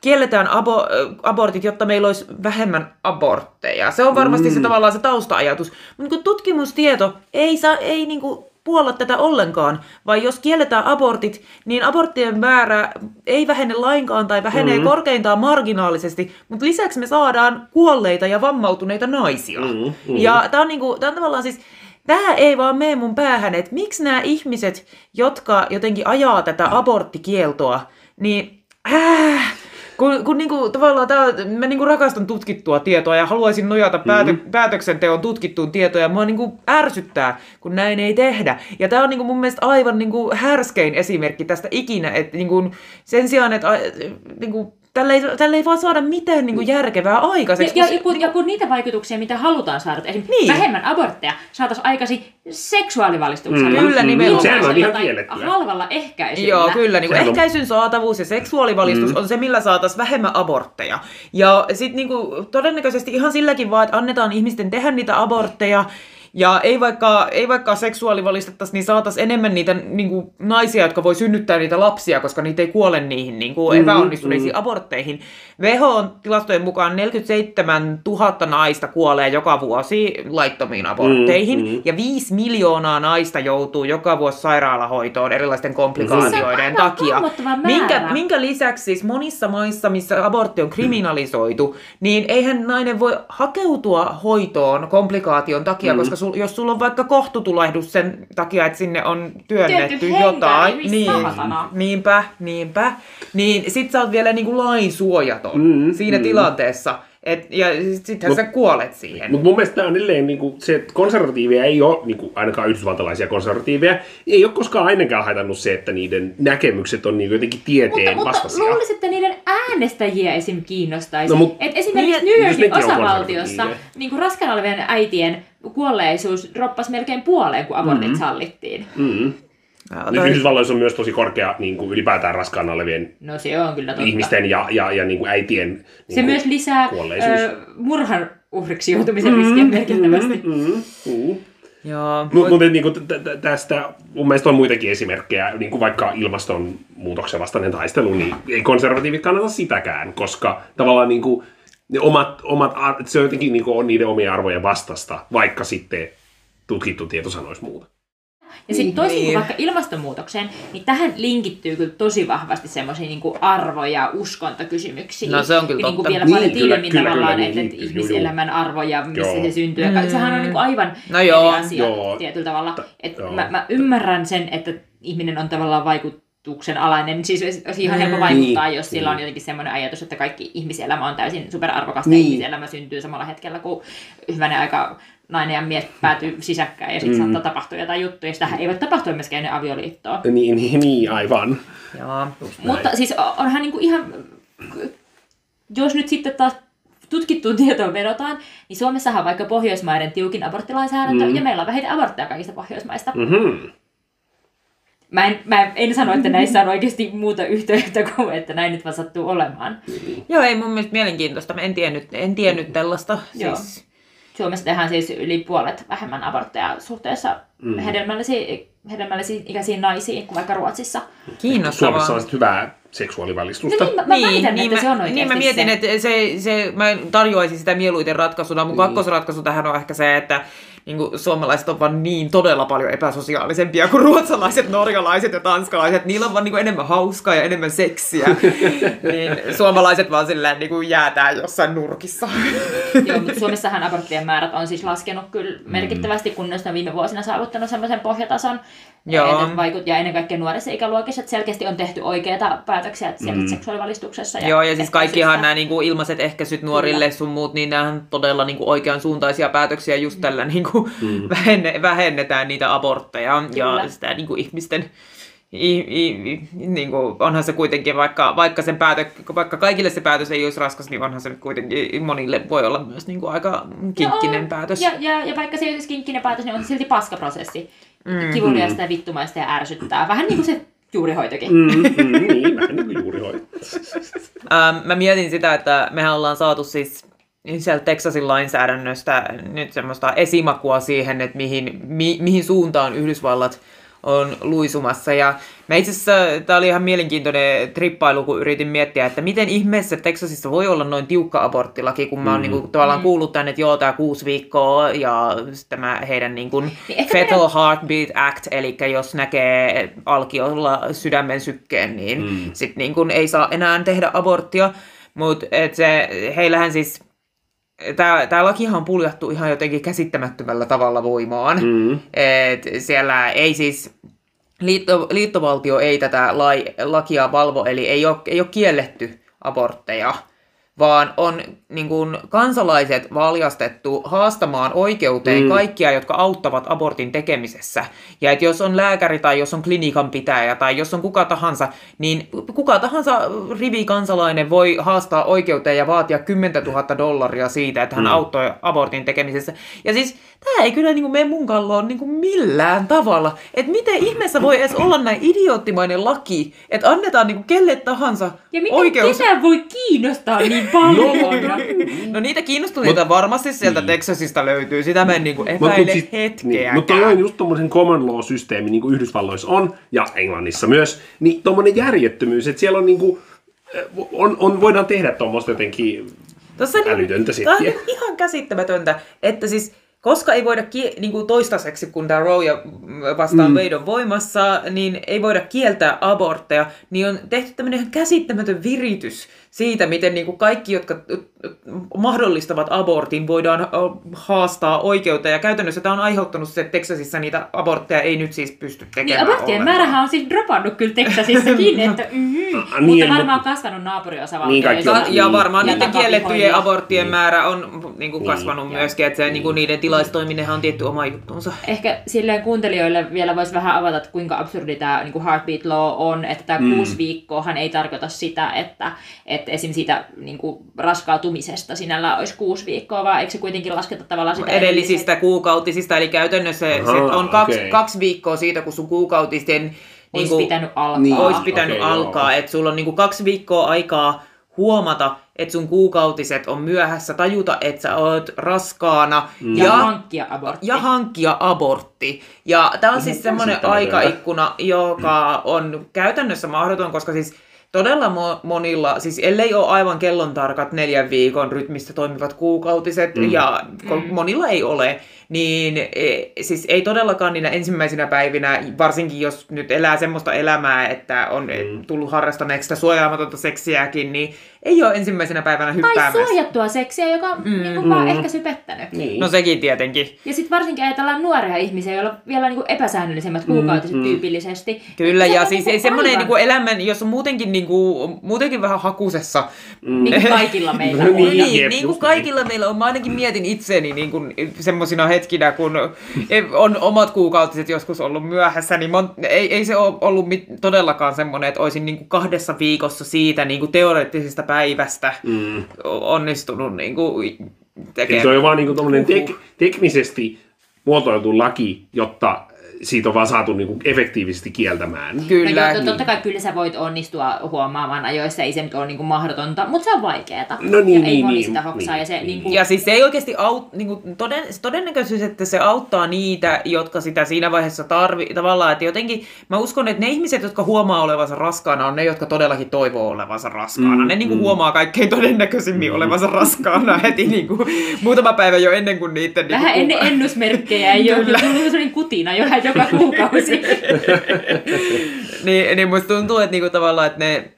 kielletään abo, abortit, jotta meillä olisi vähemmän abortteja. Se on varmasti mm. se tavallaan se tausta-ajatus. Mutta niin tutkimustieto ei, saa, ei niin kuin puolla tätä ollenkaan, vaan jos kielletään abortit, niin aborttien määrä ei vähene lainkaan tai vähenee mm. korkeintaan marginaalisesti, mutta lisäksi me saadaan kuolleita ja vammautuneita naisia. Mm. Mm. Ja tämä on, niinku, tää on tavallaan siis, Tämä ei vaan mene mun päähän, että miksi nämä ihmiset, jotka jotenkin ajaa tätä aborttikieltoa, niin äh, kun, kun niinku, tavallaan tää, mä niinku rakastan tutkittua tietoa ja haluaisin nojata päätö, mm-hmm. päätöksenteon tutkittuun tietoon ja mua niinku ärsyttää, kun näin ei tehdä. Ja tämä on niinku mun mielestä aivan niinku härskein esimerkki tästä ikinä, että niinku sen sijaan, että niinku, Tällä ei, tällä ei vaan saada mitään niin kuin järkevää aikaiseksi. Ja, ja, ja, kun, ja kun niitä vaikutuksia, mitä halutaan saada, esimerkiksi Niin. vähemmän abortteja, saataisiin aikaisin seksuaalivalistuksella. Mm. Kyllä, nimenomaan. Sehän on ihan kiellettyä. halvalla ehkäisyllä. Joo, kyllä. Niin kuin ehkäisyn saatavuus ja seksuaalivalistus mm. on se, millä saataisiin vähemmän abortteja. Ja sitten niin kuin, todennäköisesti ihan silläkin vaan, että annetaan ihmisten tehdä niitä abortteja, ja ei vaikka, ei vaikka seksuaalivalistettaisi, niin saataisiin enemmän niitä niin kuin, naisia, jotka voi synnyttää niitä lapsia, koska niitä ei kuole niihin niin kuin, epäonnistuneisiin abortteihin. WHOn tilastojen mukaan 47 000 naista kuolee joka vuosi laittomiin abortteihin, Mm, mm. ja 5 miljoonaa naista joutuu joka vuosi sairaalahoitoon erilaisten komplikaatioiden on aivan takia. Minkä, minkä lisäksi siis monissa maissa, missä abortti on kriminalisoitu, niin eihän nainen voi hakeutua hoitoon komplikaation takia, mm. koska sul, jos sulla on vaikka kohtutulehdus sen takia, että sinne on työnnetty jotain, niin, saatana? niinpä, niinpä, niin sit sä oot vielä niinku lainsuojaton Mm, siinä mm. tilanteessa, Et, ja sittenhän Mut- sä kuolet siihen. Mutta mun mielestä tämä on edelleen niinku, se, että konservatiiveja ei ole, niinku, ainakaan yhdysvaltalaisia konservatiiveja, ei ole koskaan ainakaan haitannut se, että niiden näkemykset on niinku jotenkin tieteen Mutta, mutta vastaisia. luulisin, että niiden äänestäjiä esim. kiinnostaisi. No, mut- Et esimerkiksi Niin, New Yorkin osavaltiossa niin kuin raskaana olevien äitien kuolleisuus droppasi melkein puoleen, kun abortit Mm-hmm. mm. sallittiin. Mm. Ja, tai- Yhdysvalloissa on myös tosi korkea niin kuin ylipäätään raskaana olevien No se on kyllä totta. ihmisten ja, ja, ja niin kuin äitien niin Se kuin, myös lisää ö, murhan uhriksi joutumisen riskiä merkittävästi. Mm, mm. Joo, Mutta mut, niin kuin, tä- tä- tästä mun mielestä on muitakin esimerkkejä, niin kuin vaikka ilmastonmuutoksen vastainen taistelu, niin ei konservatiivit kannata sitäkään, koska tavallaan niin kuin, ne omat, omat, se on jotenkin niin kuin on niiden omien arvojen vastasta, vaikka sitten tutkittu tieto sanoisi muuta. Ja sitten toisin Niin. kuin vaikka ilmastonmuutokseen, niin tähän linkittyy kyllä tosi vahvasti semmoisia niin arvo- ja uskontakysymyksiä. No se on kyllä ja niin kuin totta. vielä Niin, paljon kyllä, tavallaan, kyllä, että, niin, että niin, ihmiselämän arvo ja missä Joo. se syntyy. Ja sehän on niin kuin aivan No eri joo. asia Joo. tietyllä tavalla. Ta- Et joo. mä, mä ymmärrän sen, että ihminen on tavallaan vaikutuksen alainen. Siis olisi ihan helppo Mm. vaikuttaa, Niin. jos sillä on Niin. jotenkin semmoinen ajatus, että kaikki ihmiselämä on täysin superarvokasta Niin. ja ihmiselämä syntyy samalla hetkellä, kun hyvänen aika nainen ja mies päätyy sisäkkäin ja sitten Mm. saattaa tapahtua jotain juttuja. Ja sitähän ei voi tapahtua myöskään ennen avioliittoa. Niin, niin, niin aivan. joo. Mutta siis onhan niinku ihan, jos nyt sitten taas tutkittuun tietoon vedotaan, niin Suomessahan on vaikka Pohjoismaiden tiukin aborttilainsäädäntö, Mm. ja meillä on vähiten abortteja kaikista Pohjoismaista. Mm-hmm. Mä, en, mä en sano, että näissä on oikeasti muuta yhteyttä kuin, että näin nyt vaan sattuu olemaan. Joo, ei mun mielestä mielenkiintoista. Mä en tiennyt, en tiennyt tällaista. Joo. Siis, Suomessa tehdään siis yli puolet vähemmän abortteja suhteessa mm. hedelmällisiin, hedelmällisiin ikäisiin naisiin kuin vaikka Ruotsissa. kiinnostavaa. Suomessa on hyvää seksuaalivalistusta. No niin, mä, mä väitän, että mä, se on oikeasti niin mä mietin, se. että se, se, mä tarjoaisin sitä mieluiten ratkaisuna. Mun Niin. kakkosratkaisu tähän on ehkä se, että niin kuin suomalaiset on vaan niin todella paljon epäsosiaalisempia kuin ruotsalaiset, norjalaiset ja tanskalaiset. Niillä on vaan niin kuin enemmän hauskaa ja enemmän seksiä. [LAUGHS] niin suomalaiset vaan sillä niin kuin jäätää jossain nurkissa. [LAUGHS] Joo, mutta Suomessahan aborttien määrät on siis laskenut kyllä merkittävästi, kun ne on viime vuosina saavuttanut semmoisen pohjatason. Joo. Vaikut, ja ennen kaikkea nuorissa ikäluokissa, että selkeästi on tehty oikeita päätöksiä että siellä seksuaalivalistuksessa. Ja Joo, ja siis kaikkihan ehkäisyssä. nämä niinku ilmaiset ehkäisyt nuorille sun muut, niin nämä on todella niinku oikean suuntaisia päätöksiä just tällä niinku Mm. [LAUGHS] vähenne, vähennetään niitä abortteja Kyllä. ja sitä niinku ihmisten I, i, niin kuin, onhan se kuitenkin, vaikka, vaikka, sen päätö, vaikka kaikille se päätös ei olisi raskas, niin onhan se nyt kuitenkin monille voi olla myös niin kuin aika kinkkinen Joo, päätös. Ja, ja, ja vaikka se ei olisi kinkkinen päätös, niin on se silti paskaprosessi. Mm. Kivuliasta ja vittumaista ja ärsyttää. Vähän niin kuin se juurihoitokin. Mm. Mm, niin, vähän niin kuin juuri hoit. [LAUGHS] Ähm, mä mietin sitä, että mehän ollaan saatu siis sieltä Texasin lainsäädännöstä nyt semmoista esimakua siihen, että mihin, mi, mihin suuntaan Yhdysvallat on luisumassa. Ja mä itse asiassa, tää oli ihan mielenkiintoinen trippailu, kun yritin miettiä, että miten ihmeessä Texasissa voi olla noin tiukka aborttilaki, kun mä oon Mm. niinku tavallaan kuullut tänne, että joo, tää kuusi viikkoa ja tämä heidän niinku Niin [LAUGHS] Fetal Heartbeat Act, eli jos näkee alkiolla sydämen sykkeen, niin Mm. sit niin kun ei saa enää tehdä aborttia. Mutta se, heillähän siis, tämä tää lakihan on puljattu ihan jotenkin käsittämättömällä tavalla voimaan. Mm. Et siellä ei siis, liitto, liittovaltio ei tätä lai, lakia valvo, eli ei ole, ei ole kielletty abortteja, vaan on niin kuin, kansalaiset valjastettu haastamaan oikeuteen Mm. kaikkia, jotka auttavat abortin tekemisessä. Ja että jos on lääkäri tai jos on klinikan pitäjä tai jos on kuka tahansa, niin kuka tahansa rivikansalainen voi haastaa oikeuteen ja vaatia 10 000 dollaria siitä, että hän Mm. auttoi abortin tekemisessä. Ja siis tämä ei kyllä niin kuin mene mun kalloon niin kuin millään tavalla. Että miten ihmeessä voi edes olla näin idioottimainen laki, että annetaan niin kuin kelle tahansa Ja miten oikeus... ketä voi kiinnostaa niin [LAUGHS] paljon? No niitä kiinnostuneita varmasti sieltä Niin. Texasista löytyy, sitä mä en niinku Mut- epäile mut hetkeäkään. Niin, mutta on just tommosen common law-systeemi, niin kuin Yhdysvalloissa on, ja Englannissa myös, niin tommonen järjettömyys, että siellä on niinku, on, on, voidaan tehdä tuommoista jotenkin Tossa on älytöntä Tämä on niin ihan käsittämätöntä, että siis koska ei voida, kie- niin kuin toistaiseksi, kun tämä Roe ja vastaan Mm. Wade on voimassa, niin ei voida kieltää abortteja, niin on tehty tämmöinen ihan käsittämätön viritys siitä, miten niin kuin kaikki, jotka mahdollistavat abortin, voidaan haastaa oikeutta. Ja käytännössä tämä on aiheuttanut se, että Texasissa niitä abortteja ei nyt siis pysty Niin tekemään aborttien ollenkaan. määrähän on siis dropannut kyllä Texasissakin, [LAUGHS] että mm, Ah, niin, mutta varmaan mutta- kasvanut naapuriosavaltioissa. Niin, kaikki Ja, on- ja Niin. varmaan Ja niiden kiellettyjen aborttien Niin. määrä on niin kuin Niin. kasvanut myöskin, että se, niin kuin niiden tilaistoiminenhan on tietty oma juttunsa. Ehkä silleen kuuntelijoille vielä voisi vähän avata, että kuinka absurdi tämä niin heartbeat law on, että tämä Mm. kuusi viikkoahan ei tarkoita sitä, että, että esim. siitä niin kuin raskautumisesta sinällä olisi kuusi viikkoa, vaan eikö se kuitenkin lasketa tavallaan sitä edellisistä kuukautisista, eli käytännössä se, se on kaksi, okei. kaksi viikkoa siitä, kun sun kuukautisten olisi pitänyt alkaa. Niin. olisi pitänyt Okei, alkaa, että sulla on niinku kaksi viikkoa aikaa huomata, että sun kuukautiset on myöhässä, tajuta, että sä oot raskaana Mm. Ja, ja, hankkia abortti. ja hankkia abortti. Ja tämä on siis semmoinen aikaikkuna, joka on käytännössä mahdoton, koska siis todella mo- monilla, siis ellei ole aivan kellon tarkat neljän viikon rytmistä toimivat kuukautiset, Mm. ja Mm. monilla ei ole, niin e, siis ei todellakaan niinä ensimmäisinä päivinä, varsinkin jos nyt elää semmoista elämää, että on Mm. tullut harrastaneeksi sitä suojaamatonta seksiäkin, niin ei ole ensimmäisenä päivänä tai hyppäämässä. suojattua seksiä, joka on Mm. niin kuin vaan Mm. ehkä sypettänyt. Niin. No sekin tietenkin. Ja sitten varsinkin ajatellaan nuoria ihmisiä, joilla on vielä niin kuin epäsäännöllisemmät kuukautiset mm. tyypillisesti. Kyllä, Se ja on siis niinku ei semmoinen niinku elämän, jos on muutenkin, niinku, muutenkin vähän hakusessa. Mm. Niin kuin kaikilla meillä [LAUGHS] No on. niin, Niin, niin kuin kaikilla meillä on. Mä ainakin mietin itseäni niin kuin semmoisina hetkinä, kun on omat kuukautiset joskus ollut myöhässä, niin mon, ei, ei se ole ollut mit, todellakaan semmoinen, että olisin niin kuin kahdessa viikossa siitä niin kuin teoreettisesta päivästä Mm. onnistunut niin kuin se tekemään. on vaan niinku tommonen tek- teknisesti muotoiltu laki, jotta siitä on vaan saatu niinku efektiivisesti kieltämään. Kyllä. No, joo, totta kai kyllä sä voit onnistua huomaamaan ajoissa, ei se nyt ole niin kuin mahdotonta, mutta se on vaikeeta. No niin, ja ei niin, moni niin, sitä hoksaa. niin, ja se, niin. niin kuin, Ja siis se ei oikeasti aut, niin kuin toden, se todennäköisyys, että se auttaa niitä, jotka sitä siinä vaiheessa tarvii. Tavallaan, että jotenkin mä uskon, että ne ihmiset, jotka huomaa olevansa raskaana, on ne, jotka todellakin toivoo olevansa raskaana. Mm, ne niin kuin mm. huomaa kaikkein todennäköisimmin Mm. olevansa raskaana [LAUGHS] heti niin kuin, muutama päivä jo ennen kuin niiden... Niin Vähän ennen ennusmerkkejä ei [LAUGHS] ole, Kyllä. tullut sellainen kutina jo joka [LAUGHS] kuukausi. [LAUGHS] niin, niin musta tuntuu, että niinku tavallaan, että ne...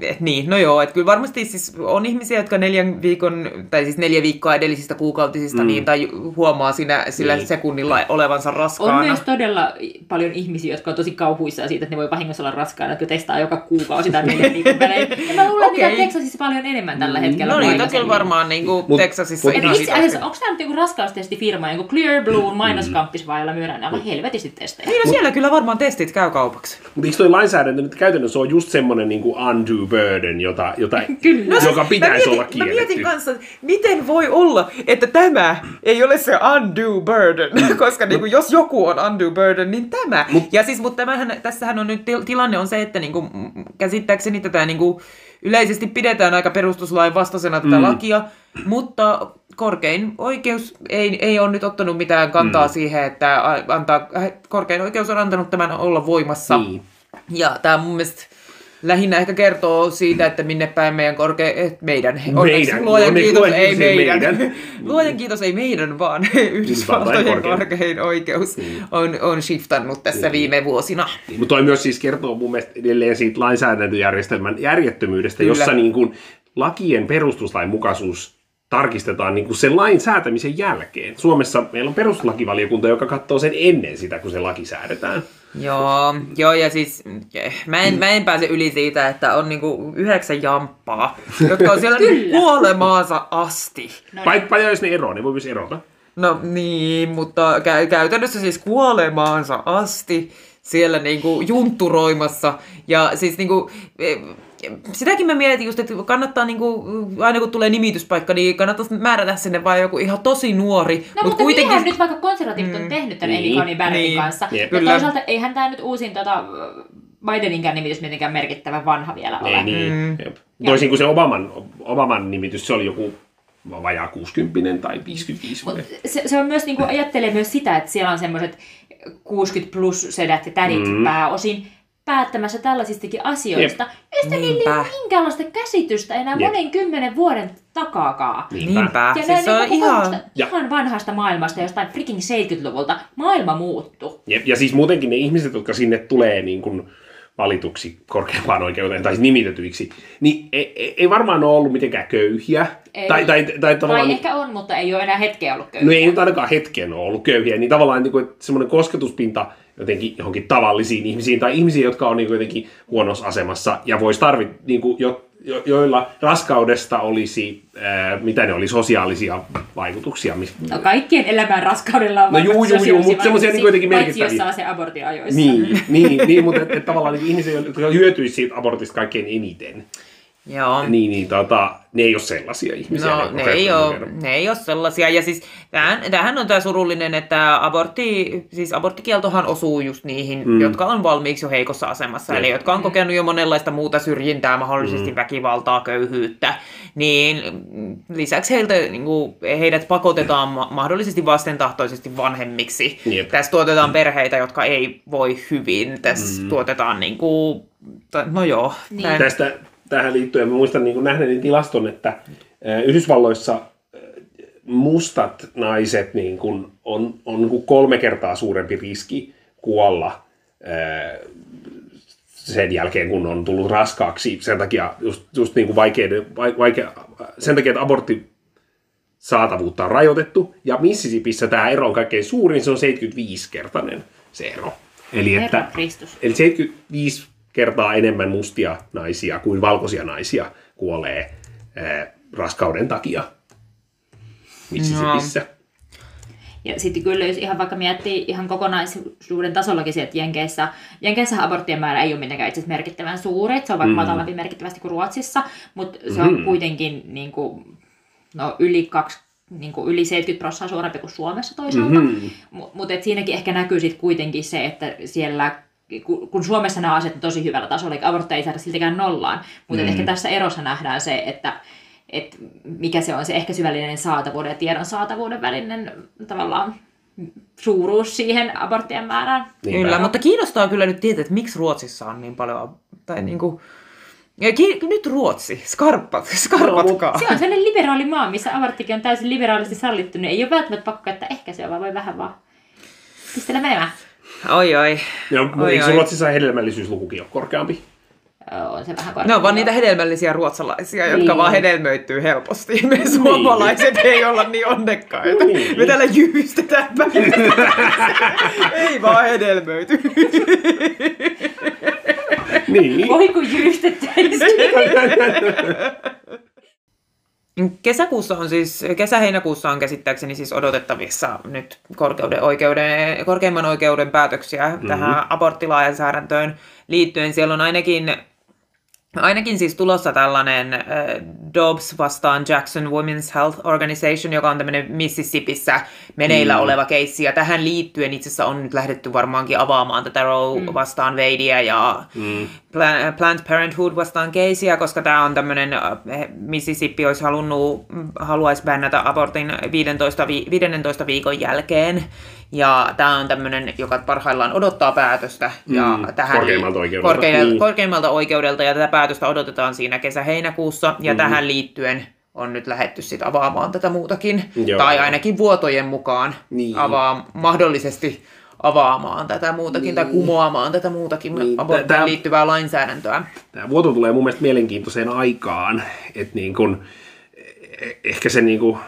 Et niin, no joo, että kyllä varmasti siis on ihmisiä, jotka neljän viikon, tai siis neljä viikkoa edellisistä kuukautisista, Mm. mm. niin, tai huomaa siinä, sillä Niin. sekunnilla olevansa raskaana. On myös todella paljon ihmisiä, jotka on tosi kauhuissaan siitä, että ne voi vahingossa olla raskaana, jotka testaa joka kuukausi tai neljän viikon välein. [LAUGHS] Ja mä luulen, että Okei. niitä Texasissa paljon enemmän tällä hetkellä. No on niitä maailmassa. kyllä varmaan niin kuin Mut- Texasissa mut- Et ihan itse asiassa, onko tämä nyt joku raskaustestifirma, joku Clear Blue mainoskampis vai jolla myydään aivan helvetisti testejä? Niin no siellä kyllä varmaan testit käy kaupaksi. Mutta eikö toi lainsäädäntö nyt käytännössä on just semmoinen niinku undue burden, jota, jota, [LAUGHS] Kyllä. joka pitäisi mä olla mietin, mä kielletty? mietin kanssa, miten voi olla, että tämä ei ole se undue burden, [LAUGHS] koska niin kuin, jos joku on undue burden, niin tämä. Mut- ja siis, mutta tämähän, tässähän on nyt til- tilanne on se, että niin kuin, mm, käsittääkseni tätä niin kuin, yleisesti pidetään aika perustuslain vastaisena tätä Mm. lakia, mutta korkein oikeus ei, ei ole nyt ottanut mitään kantaa Mm. siihen, että antaa, korkein oikeus on antanut tämän olla voimassa. Niin. Ja tämä mun mielestä lähinnä ehkä kertoo siitä, että minne päin meidän korkea, eh, meidän, Meidän. luojan Onneksi kiitos, luojan ei meidän. meidän. [LAUGHS] luojan kiitos, ei meidän, vaan Yhdysvaltojen korkein. oikeus on, on shiftannut tässä viime vuosina. Mutta toi myös siis kertoo mun mielestä edelleen siitä lainsäädäntöjärjestelmän järjettömyydestä, Kyllä. jossa niin kuin lakien perustuslainmukaisuus tarkistetaan niin kuin sen lain säätämisen jälkeen. Suomessa meillä on perustuslakivaliokunta, joka katsoo sen ennen sitä, kun se laki säädetään. Joo, joo, ja siis mä en, mä en pääse yli siitä, että on niinku yhdeksän jamppaa, jotka on siellä niinku kuolemaansa asti. No, Vai, vai jos ne eroaa, niin voi myös erota. No niin, mutta kä- käytännössä siis kuolemaansa asti siellä niinku juntturoimassa. Ja siis niinku, sitäkin mä mietin just, että kannattaa niinku, aina kun tulee nimityspaikka, niin kannattaisi määrätä sinne vain joku ihan tosi nuori. No mutta kuitenkin... niinhän nyt vaikka konservatiivit on Mm, tehnyt tämän niin, Amy Coney niin, kanssa. jep. Ja Kyllä. toisaalta eihän tämä nyt uusin tota, Bideninkään nimitys mitenkään merkittävän vanha vielä ole. Ei, niin. Mm. Jep. Toisin kuin se Obaman, Obaman nimitys, se oli joku vajaa 60 tai 55 vai? Mut se, se on myös, niin kuin, ajattelee myös sitä, että siellä on semmoiset 60 plus sedät ja tädit Mm. mm. pääosin päättämässä tällaisistakin asioista. Ei sitä niillä Niinpä. ole minkäänlaista käsitystä enää Jep. monen kymmenen vuoden takaakaan. Niinpä. Niinpä, Ja siis se on niinku ihan... ihan... Ja- ihan vanhasta maailmasta, jostain freaking 70-luvulta. Maailma muuttui. Jep. Ja siis muutenkin ne ihmiset, jotka sinne tulee niin kuin valituksi korkeimpaan oikeuteen tai nimitetyiksi, niin ei, ei, ei varmaan ole ollut mitenkään köyhiä. Ei. Tai, tai, tai, Tai tavallaan, ehkä on, mutta ei ole enää hetkeä ollut köyhiä. no ei nyt ainakaan hetken ole ollut köyhiä, niin tavallaan niin kuin, että semmoinen kosketuspinta jotenkin johonkin tavallisiin ihmisiin tai ihmisiin, jotka on niin kuin jotenkin huonossa asemassa ja voisi tarvita, niin kuin, jo, jo, joilla raskaudesta olisi, ää, mitä ne oli, sosiaalisia vaikutuksia. mis- No kaikkien elämän raskaudella on No juu, juu, juu, mutta semmoisia niin kuitenkin Paitsi jos merkittäviä. saa se abortin ajoissa. Niin, niin, niin mutta että et tavallaan niin ihmisiä, jotka hyötyisivät siitä abortista kaikkein eniten, Joo. niin, niin tota, ne ei ole sellaisia ihmisiä. No, ne ei, ole, ne ei ole sellaisia. Ja siis tämähän, tämähän on tämä surullinen, että abortti, siis aborttikieltohan osuu just niihin, mm. jotka on valmiiksi jo heikossa asemassa. Jep. Eli jotka on kokenut jo monenlaista muuta syrjintää, mahdollisesti mm. väkivaltaa, köyhyyttä. Niin mm, lisäksi heiltä, niin kuin, heidät pakotetaan ma- mahdollisesti vastentahtoisesti vanhemmiksi. Jep. Tässä tuotetaan perheitä, jotka ei voi hyvin. Tässä mm. tuotetaan, niin kuin, no joo. Niin. näin. Tästä tähän liittyen mä muistan niin nähneeni tilaston, että Yhdysvalloissa mustat naiset niin kuin on, on niin kuin kolme kertaa suurempi riski kuolla sen jälkeen, kun on tullut raskaaksi. Sen takia just, just niin kuin vaikeiden, vai- vaikea, sen takia, että abortti saatavuutta on rajoitettu. Ja Mississippissä tämä ero on kaikkein suurin, se on 75-kertainen se ero. Eli että. Eli 75 kertaa enemmän mustia naisia kuin valkoisia naisia kuolee ää, raskauden takia Mississippissä. Ja sitten kyllä, jos ihan vaikka miettii ihan kokonaisuuden tasollakin se, että Jenkeissä, Jenkeissä aborttien määrä ei ole mitenkään itse merkittävän suuri, se on vaikka mm. matalampi merkittävästi kuin Ruotsissa, mutta se on Mm. kuitenkin niin kuin, no, yli, kaksi, niin kuin yli 70 prosenttia suurempi kuin Suomessa toisaalta. Mhm. Mutta siinäkin ehkä näkyy sit kuitenkin se, että siellä kun Suomessa nämä asiat on tosi hyvällä tasolla, eli abortteja ei saada siltikään nollaan, mutta mm. ehkä tässä erossa nähdään se, että että mikä se on se ehkä syvällinen saatavuuden ja tiedon saatavuuden välinen tavallaan suuruus siihen aborttien määrään. Niinpä. Kyllä, mutta kiinnostaa kyllä nyt tietää, että miksi Ruotsissa on niin paljon, tai niin kuin, ja ki- nyt Ruotsi, skarpat, [LAUGHS] skarpatkaa. Se on sellainen liberaali maa, missä aborttikin on täysin liberaalisti sallittu, niin ei ole välttämättä pakko käyttää ehkäisyä, vaan voi vähän vaan pistellä menemään. Oi oi. Ja Oi, eikö oi. Ruotsissa hedelmällisyyslukukin ole korkeampi? On se vähän Ne on vaan niitä hedelmällisiä ruotsalaisia, jotka Niin. vaan hedelmöittyy helposti. Me suomalaiset ei olla niin onnekkaita. Niin. Me täällä jyystetään Ei vaan hedelmöity. Niin. Voi kun jyystettäisiin. [LAUGHS] Kesäkuussa on siis, kesä-heinäkuussa on käsittääkseni siis odotettavissa nyt korkeuden oikeuden, korkeimman oikeuden päätöksiä mm-hmm. tähän aborttilainsäädäntöön liittyen. Siellä on ainakin, ainakin siis tulossa tällainen äh, Dobbs vastaan Jackson Women's Health Organization, joka on tämmöinen Mississippissä meneillä mm. oleva keissi. Ja tähän liittyen itse asiassa on nyt lähdetty varmaankin avaamaan tätä Roe mm. vastaan Wadea ja mm. Planned Parenthood vastaan keisiä, koska tämä on tämmöinen, äh, Mississippi olisi halunnut, mm, haluaisi bännätä abortin 15, vi, 15 viikon jälkeen. Ja tämä on tämmöinen, joka parhaillaan odottaa päätöstä. Ja Mm, tähän, korkeimmalta oikeudelta. Korkeimmalta, Niin. korkeimmalta oikeudelta, ja tätä päätöstä odotetaan siinä kesä-heinäkuussa. Ja Mm. tähän liittyen on nyt lähetty sit avaamaan tätä muutakin. Joo. Tai ainakin vuotojen mukaan Niin. avaa, mahdollisesti avaamaan tätä muutakin tai kumoamaan tätä muutakin Niin, aborttiin tää- liittyvää lainsäädäntöä. Tämä vuoto tulee mun mielestä mielenkiintoiseen aikaan, että niin kun, eh- ehkä se niin kun,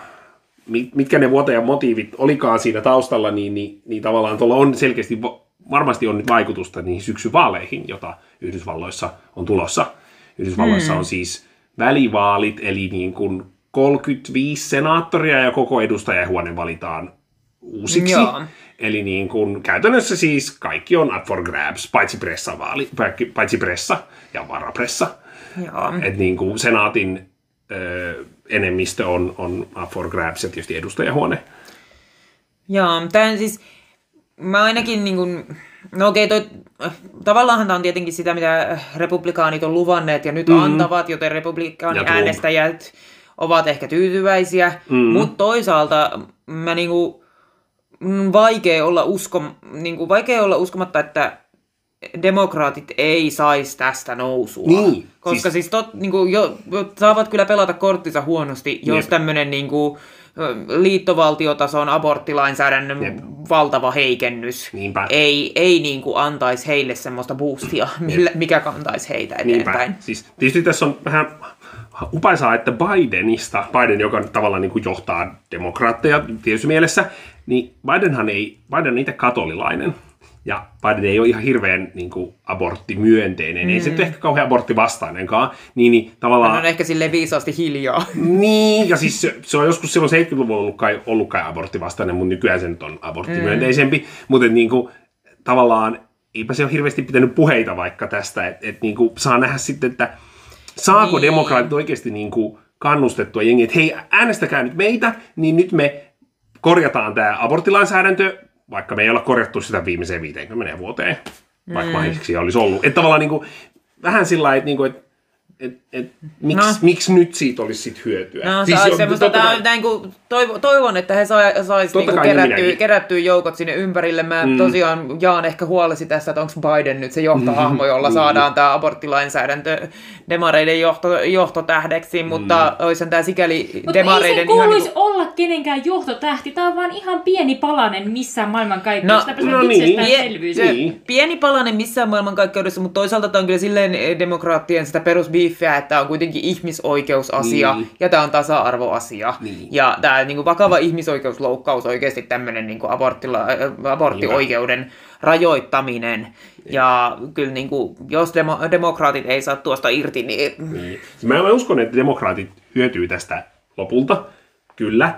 mit- mitkä ne vuotajan motiivit olikaan siinä taustalla, niin, niin, niin tavallaan tuolla on selkeästi, va- varmasti on nyt vaikutusta niihin syksyvaaleihin, jota Yhdysvalloissa on tulossa. Yhdysvalloissa on siis välivaalit, eli niin kuin 35 senaattoria ja koko edustajahuone valitaan uusiksi. Joo. Eli niin kuin, käytännössä siis kaikki on up for grabs, paitsi pressavaali, paitsi pressa ja varapressa. Joo. Et niin kuin senaatin ö, enemmistö on, on up for grabs ja tietysti edustajahuone. Joo, tämä siis, mä ainakin niin kuin, no okei, toi, tavallaan tämä on tietenkin sitä, mitä republikaanit on luvanneet ja nyt mm-hmm. antavat, joten Ja republikaani Trump. äänestäjät ovat ehkä tyytyväisiä, mm-hmm. mutta toisaalta mä niinku, mm, vaikea olla, usko, niinku, vaikea olla uskomatta, että demokraatit ei saisi tästä nousua. Niin, Koska siis- siis, tot, niin kuin, jo, saavat kyllä pelata korttinsa huonosti, jos Jep. tämmöinen niin kuin, liittovaltiotason aborttilainsäädännön Jep. valtava heikennys Niinpä. ei, ei niin kuin antaisi heille semmoista boostia, millä, mikä kantaisi heitä eteenpäin. Niinpä. Siis, tietysti tässä on vähän upaisaa, että Bidenista, Biden, joka nyt tavallaan niin kuin johtaa demokraatteja tietysti mielessä, niin Bidenhan ei, Biden on itse katolilainen. Ja Biden ei ole ihan hirveän niin kuin, aborttimyönteinen, mm. ei se nyt ehkä kauhean aborttivastainenkaan. Niin, niin tavallaan... Hän on ehkä sille viisaasti hiljaa. [LAUGHS] Niin, ja siis se, se on joskus silloin 70-luvulla ollut kai, ollut kai aborttivastainen, mutta nykyään se nyt on aborttimyönteisempi. Mm. Mutta niin kuin, tavallaan eipä se ole hirveästi pitänyt puheita vaikka tästä, että et, niin kuin, saa nähdä sitten, että saako niin. Niin. demokraatit oikeasti niin kuin, kannustettua jengiä, että hei, äänestäkää nyt meitä, niin nyt me korjataan tämä aborttilainsäädäntö, vaikka me ei olla korjattu sitä viimeiseen 50 vuoteen, vaikka mm. mahdolliseksi olisi ollut. Että tavallaan niin kuin, vähän sillä lailla, että, niin kuin, että et, et, miksi, no. Miksi nyt siitä olisi sit hyötyä? No, siis jo- semmoista, totta kai- on näin kuin, toivo, toivon, että he sai, sais niinku niin kerättyä, kerättyä joukot sinne ympärille. Mä mm. tosiaan jaan ehkä huolesi tästä, että onko Biden nyt se johtohahmo, jolla Niin. saadaan tämä aborttilainsäädäntö demareiden johto, johtotähdeksi, mutta Mm. olisihan tämä sikäli Mutta ei demareiden se kuuluisi niinku- olla kenenkään johtotähti. Tämä on vaan ihan pieni palanen missään maailmankaikkeudessa. No, No, niin. itsestäänselvyys. Niin. Se pieni palanen missään maailmankaikkeudessa, mutta toisaalta tämä on kyllä silleen demokraattien sitä perusbiiffiä, että tämä on kuitenkin ihmisoikeusasia Niin. ja tämä on tasa-arvoasia. Niin. Ja tämä niin vakava ihmisoikeusloukkaus oikeasti tämmöinen niin aborttila, äh, aborttioikeuden rajoittaminen. Ja kyllä niin kuin, jos demo, demokraatit ei saa tuosta irti, niin Niin. Mä, mä uskon, että demokraatit hyötyy tästä lopulta, kyllä.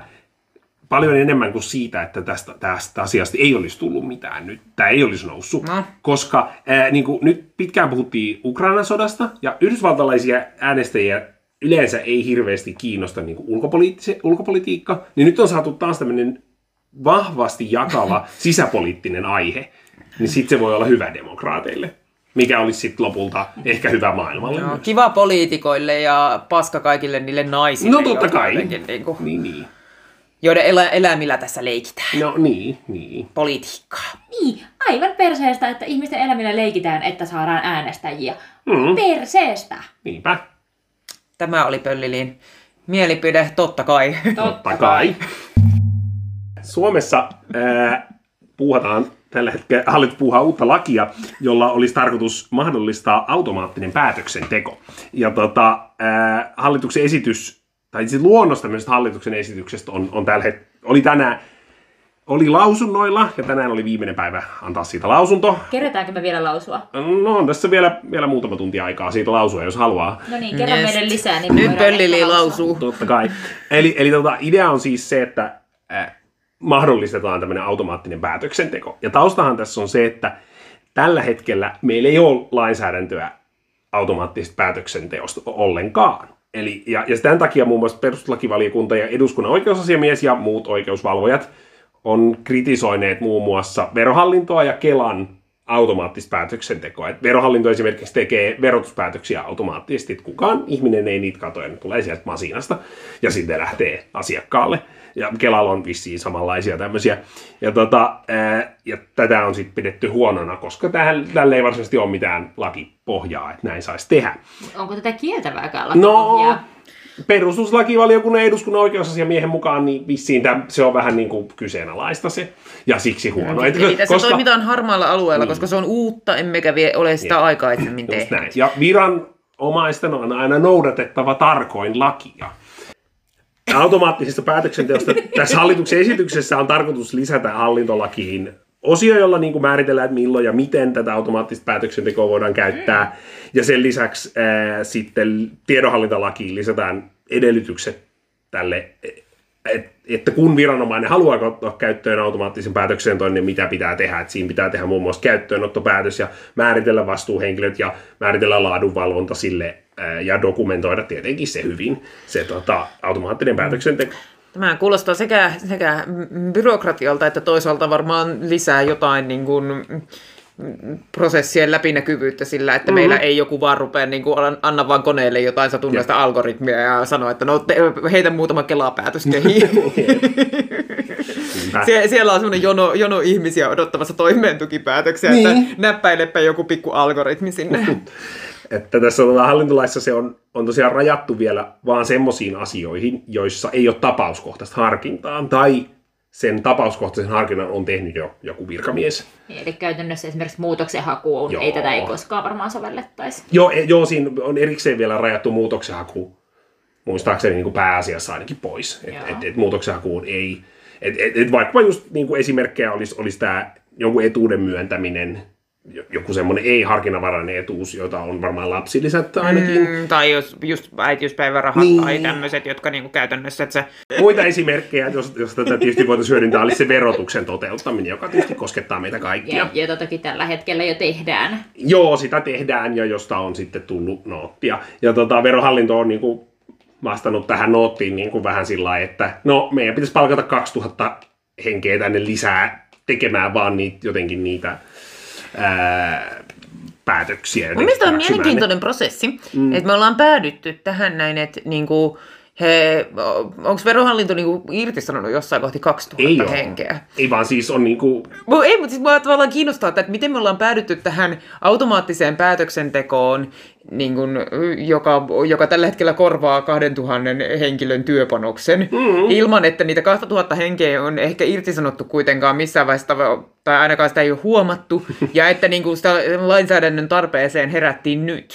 Paljon enemmän kuin siitä, että tästä, tästä asiasta ei olisi tullut mitään nyt. Tämä ei olisi noussut. No. Koska ää, niin kuin nyt pitkään puhuttiin Ukrainan sodasta, ja yhdysvaltalaisia äänestäjiä yleensä ei hirveästi kiinnosta niin kuin ulkopolitiikka, niin nyt on saatu taas tämmöinen vahvasti jakava [LAUGHS] sisäpoliittinen aihe. Niin sitten se voi olla hyvä demokraateille. Mikä olisi sitten lopulta ehkä hyvä maailmalle. myös. kiva poliitikoille ja paska kaikille niille naisille, No totta kai. jotenkin Niin kuin, Niin, niin. Joiden elä, elämillä tässä leikitään. No niin, niin. Politiikkaa. Niin, aivan perseestä, että ihmisten elämillä leikitään, että saadaan äänestäjiä. Mm, Perseestä. niinpä, Tämä oli Pöllilin mielipide, totta kai. totta kai. Suomessa ää, puuhataan tällä hetkellä, hallitus puuhaa uutta lakia, jolla olisi tarkoitus mahdollistaa automaattinen päätöksenteko. Ja tota, ää, hallituksen esitys, tai siis luonnos tämmöisestä hallituksen esityksestä on, on tällä hetkellä, oli tänään, oli lausunnoilla, ja tänään oli viimeinen päivä antaa siitä lausunto. Kerätäänkö me vielä lausua? No on tässä vielä, vielä muutama tunti aikaa siitä lausua, jos haluaa. No niin, kerro Yes. meille lisää. Niin Nyt Pöllili lausuu. Totta kai. Eli, eli tota, idea on siis se, että äh, mahdollistetaan tämmöinen automaattinen päätöksenteko. Ja taustahan tässä on se, että tällä hetkellä meillä ei ole lainsäädäntöä automaattisesta päätöksenteosta ollenkaan. Eli, ja, ja tämän takia muun muassa perustuslakivaliokunta ja eduskunnan oikeusasiamies ja muut oikeusvalvojat on kritisoineet muun muassa verohallintoa ja Kelan automaattista päätöksentekoa. Et verohallinto esimerkiksi tekee verotuspäätöksiä automaattisesti, että kukaan ihminen ei niitä katoa, ne tulee sieltä masinasta ja sitten lähtee asiakkaalle. Ja Kelalla on vissiin samanlaisia tämmöisiä. Ja, tota, ää, ja tätä on sitten pidetty huonona, koska tähän, tälle ei varsinaisesti ole mitään lakipohjaa, että näin saisi tehdä. Onko tätä kieltävääkään No, lakipohjaa? perustuslakivaliokunnan ja eduskunnan oikeusasiamiehen mukaan niin vissiin täm, se on vähän niin kuin kyseenalaista se, ja siksi huono. Et Eli tässä koska- toimitaan harmaalla alueella, Niin. koska se on uutta, emmekä vie ole sitä Jep. aikaisemmin Just tehnyt. näin. Ja viranomaisten on aina noudatettava tarkoin lakia. Automaattisesta päätöksenteosta tässä hallituksen esityksessä on tarkoitus lisätä hallintolakiin osio, jolla niin kuin määritellään, että milloin ja miten tätä automaattista päätöksentekoa voidaan käyttää. Ja sen lisäksi ää, sitten tiedonhallintalakiin lisätään edellytykset tälle, et, että kun viranomainen haluaa ottaa käyttöön automaattisen päätöksenteon, niin mitä pitää tehdä. Et siinä pitää tehdä muun muassa käyttöönottopäätös ja määritellä vastuuhenkilöt ja määritellä laadunvalvonta sille ja dokumentoida tietenkin se hyvin, se tota, automaattinen päätöksenteko. Tämä kuulostaa sekä, sekä byrokratialta että toisaalta varmaan lisää jotain niin kuin, mm, prosessien läpinäkyvyyttä sillä, että mm. meillä ei joku vaan rupea niin kuin, anna vaan koneelle jotain satunnaista algoritmia ja sanoa, että no te, heitä muutama kelapäätös kehiin. [LAUGHS] Sie- siellä on semmoinen jono, jono ihmisiä odottamassa toimeentukipäätöksiä. Niin. että näppäilepä joku pikku algoritmi sinne. [LAUGHS] Että tässä tota, hallintolaissa se on, on tosiaan rajattu vielä vaan semmoisiin asioihin, joissa ei ole tapauskohtaista harkintaa, tai sen tapauskohtaisen harkinnan on tehnyt jo joku virkamies. Niin, Eli käytännössä esimerkiksi muutoksen hakuun Joo. ei tätä ei koskaan varmaan sovellettaisi. Joo, e- joo, siinä on erikseen vielä rajattu muutoksenhaku, muistaakseni niin kuin pääasiassa ainakin pois. Että et, et muutoksenhakuun ei, et, et, et vaikka just niin kuin esimerkkejä olisi, olisi tämä jonkun etuuden myöntäminen, joku semmoinen ei-harkinnanvarainen etuus, jota on varmaan lapsilisät ainakin. Mm. Tai jos, just äitiyspäivärahat Niin. tai tämmöiset, jotka niinku käytännössä, että se Muita esimerkkejä, jos, jos tätä tietysti voitaisiin hyödyntää, olisi se verotuksen toteuttaminen, joka tietysti koskettaa meitä kaikkia. Ja, jota toki tällä hetkellä jo tehdään. Joo, sitä tehdään ja josta on sitten tullut noottia. Ja tota, verohallinto on niin kuin vastannut tähän noottiin niin kuin vähän sillä lailla, että no meidän pitäisi palkata 2000 henkeä tänne lisää tekemään vaan niitä, jotenkin niitä ää, päätöksiä. Mun jotenkin mielestä on mielenkiintoinen prosessi, mm. että me ollaan päädytty tähän näin, että niinku, he, onko verohallinto niinku irtisanonut jossain kohti 2000 Ei oo. henkeä? Ei vaan siis on niin kuin, Mu- Ei, mutta siis mua tavallaan kiinnostaa, että miten me ollaan päädytty tähän automaattiseen päätöksentekoon, niin kun, joka, joka tällä hetkellä korvaa 2000 henkilön työpanoksen, mm-hmm. ilman että niitä 2000 henkeä on ehkä irtisanottu kuitenkaan missään vaiheessa, tai ainakaan sitä ei ole huomattu, [LAUGHS] ja että niin kuin sitä lainsäädännön tarpeeseen herättiin nyt.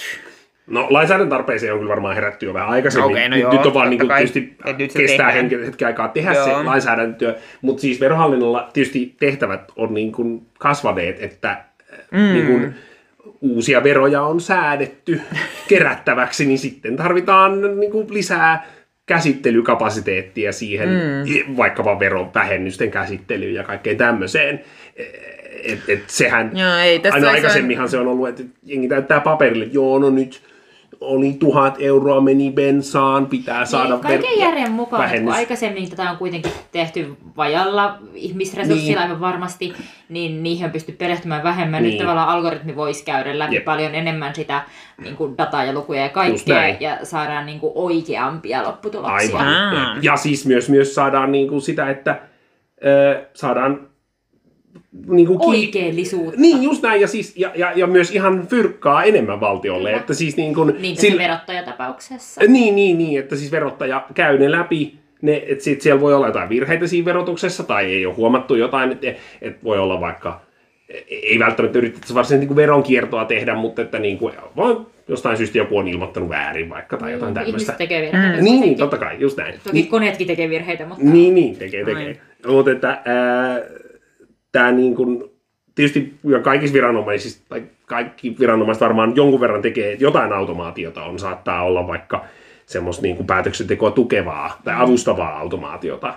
No lainsäädännön tarpeeseen on kyllä varmaan herätty jo vähän aikaisemmin. Okei, no nyt, joo, nyt on vaan niin kuin, kai. tietysti Et nyt kestää henki, hetken aikaa tehdä Joo. se lainsäädäntötyö, mutta siis verohallinnolla tietysti tehtävät on niin kuin kasvaneet, että mm. niin kuin, uusia veroja on säädetty [LAUGHS] kerättäväksi, niin sitten tarvitaan niin kuin lisää käsittelykapasiteettia siihen, mm. vaikkapa verovähennysten käsittelyyn ja kaikkeen tämmöiseen. Et, et sehän, Joo, ei, tässä aina aikaisemminhan se on ollut, että jengi täyttää paperille, joo, no nyt oli tuhat euroa meni bensaan, pitää saada Niin, kaiken ver- järjen mukaan, että kun vähennys. aikaisemmin tätä on kuitenkin tehty vajalla ihmisresurssilla Niin. aivan varmasti, niin niihin on pysty perehtymään vähemmän. Niin. Nyt tavallaan algoritmi voisi käydä läpi Jep. paljon enemmän sitä niin kuin dataa ja lukuja ja kaikkea, ja saadaan niin kuin oikeampia lopputuloksia. Aivan. Ja siis myös, myös saadaan niin kuin sitä, että ö, saadaan niin kuin ki- Oikeellisuutta. Niin, just näin. Ja, siis, ja, ja, ja myös ihan fyrkkaa enemmän valtiolle. Kyllä. Että siis niin kuin, Niin sillä- verottajatapauksessa. Niin, niin, niin, että siis verottaja käy ne läpi, ne, että sit siellä voi olla jotain virheitä siinä verotuksessa tai ei ole huomattu jotain, että et voi olla vaikka, ei välttämättä yritetä varsinaisesti niin kuin veronkiertoa tehdä, mutta että niin kuin, vaan jostain syystä joku on ilmoittanut väärin vaikka tai jotain tämmöistä. Ihmiset tekee virheitä. Niin, niin, kuitenkin. totta kai, just näin. Toki koneetkin tekee virheitä, mutta Niin, niin, tekee, tekee. Mutta että tämä niin kuin, tietysti kaikissa viranomaisissa, tai kaikki viranomaiset varmaan jonkun verran tekee, että jotain automaatiota on, saattaa olla vaikka semmoista niin kuin päätöksentekoa tukevaa tai avustavaa automaatiota.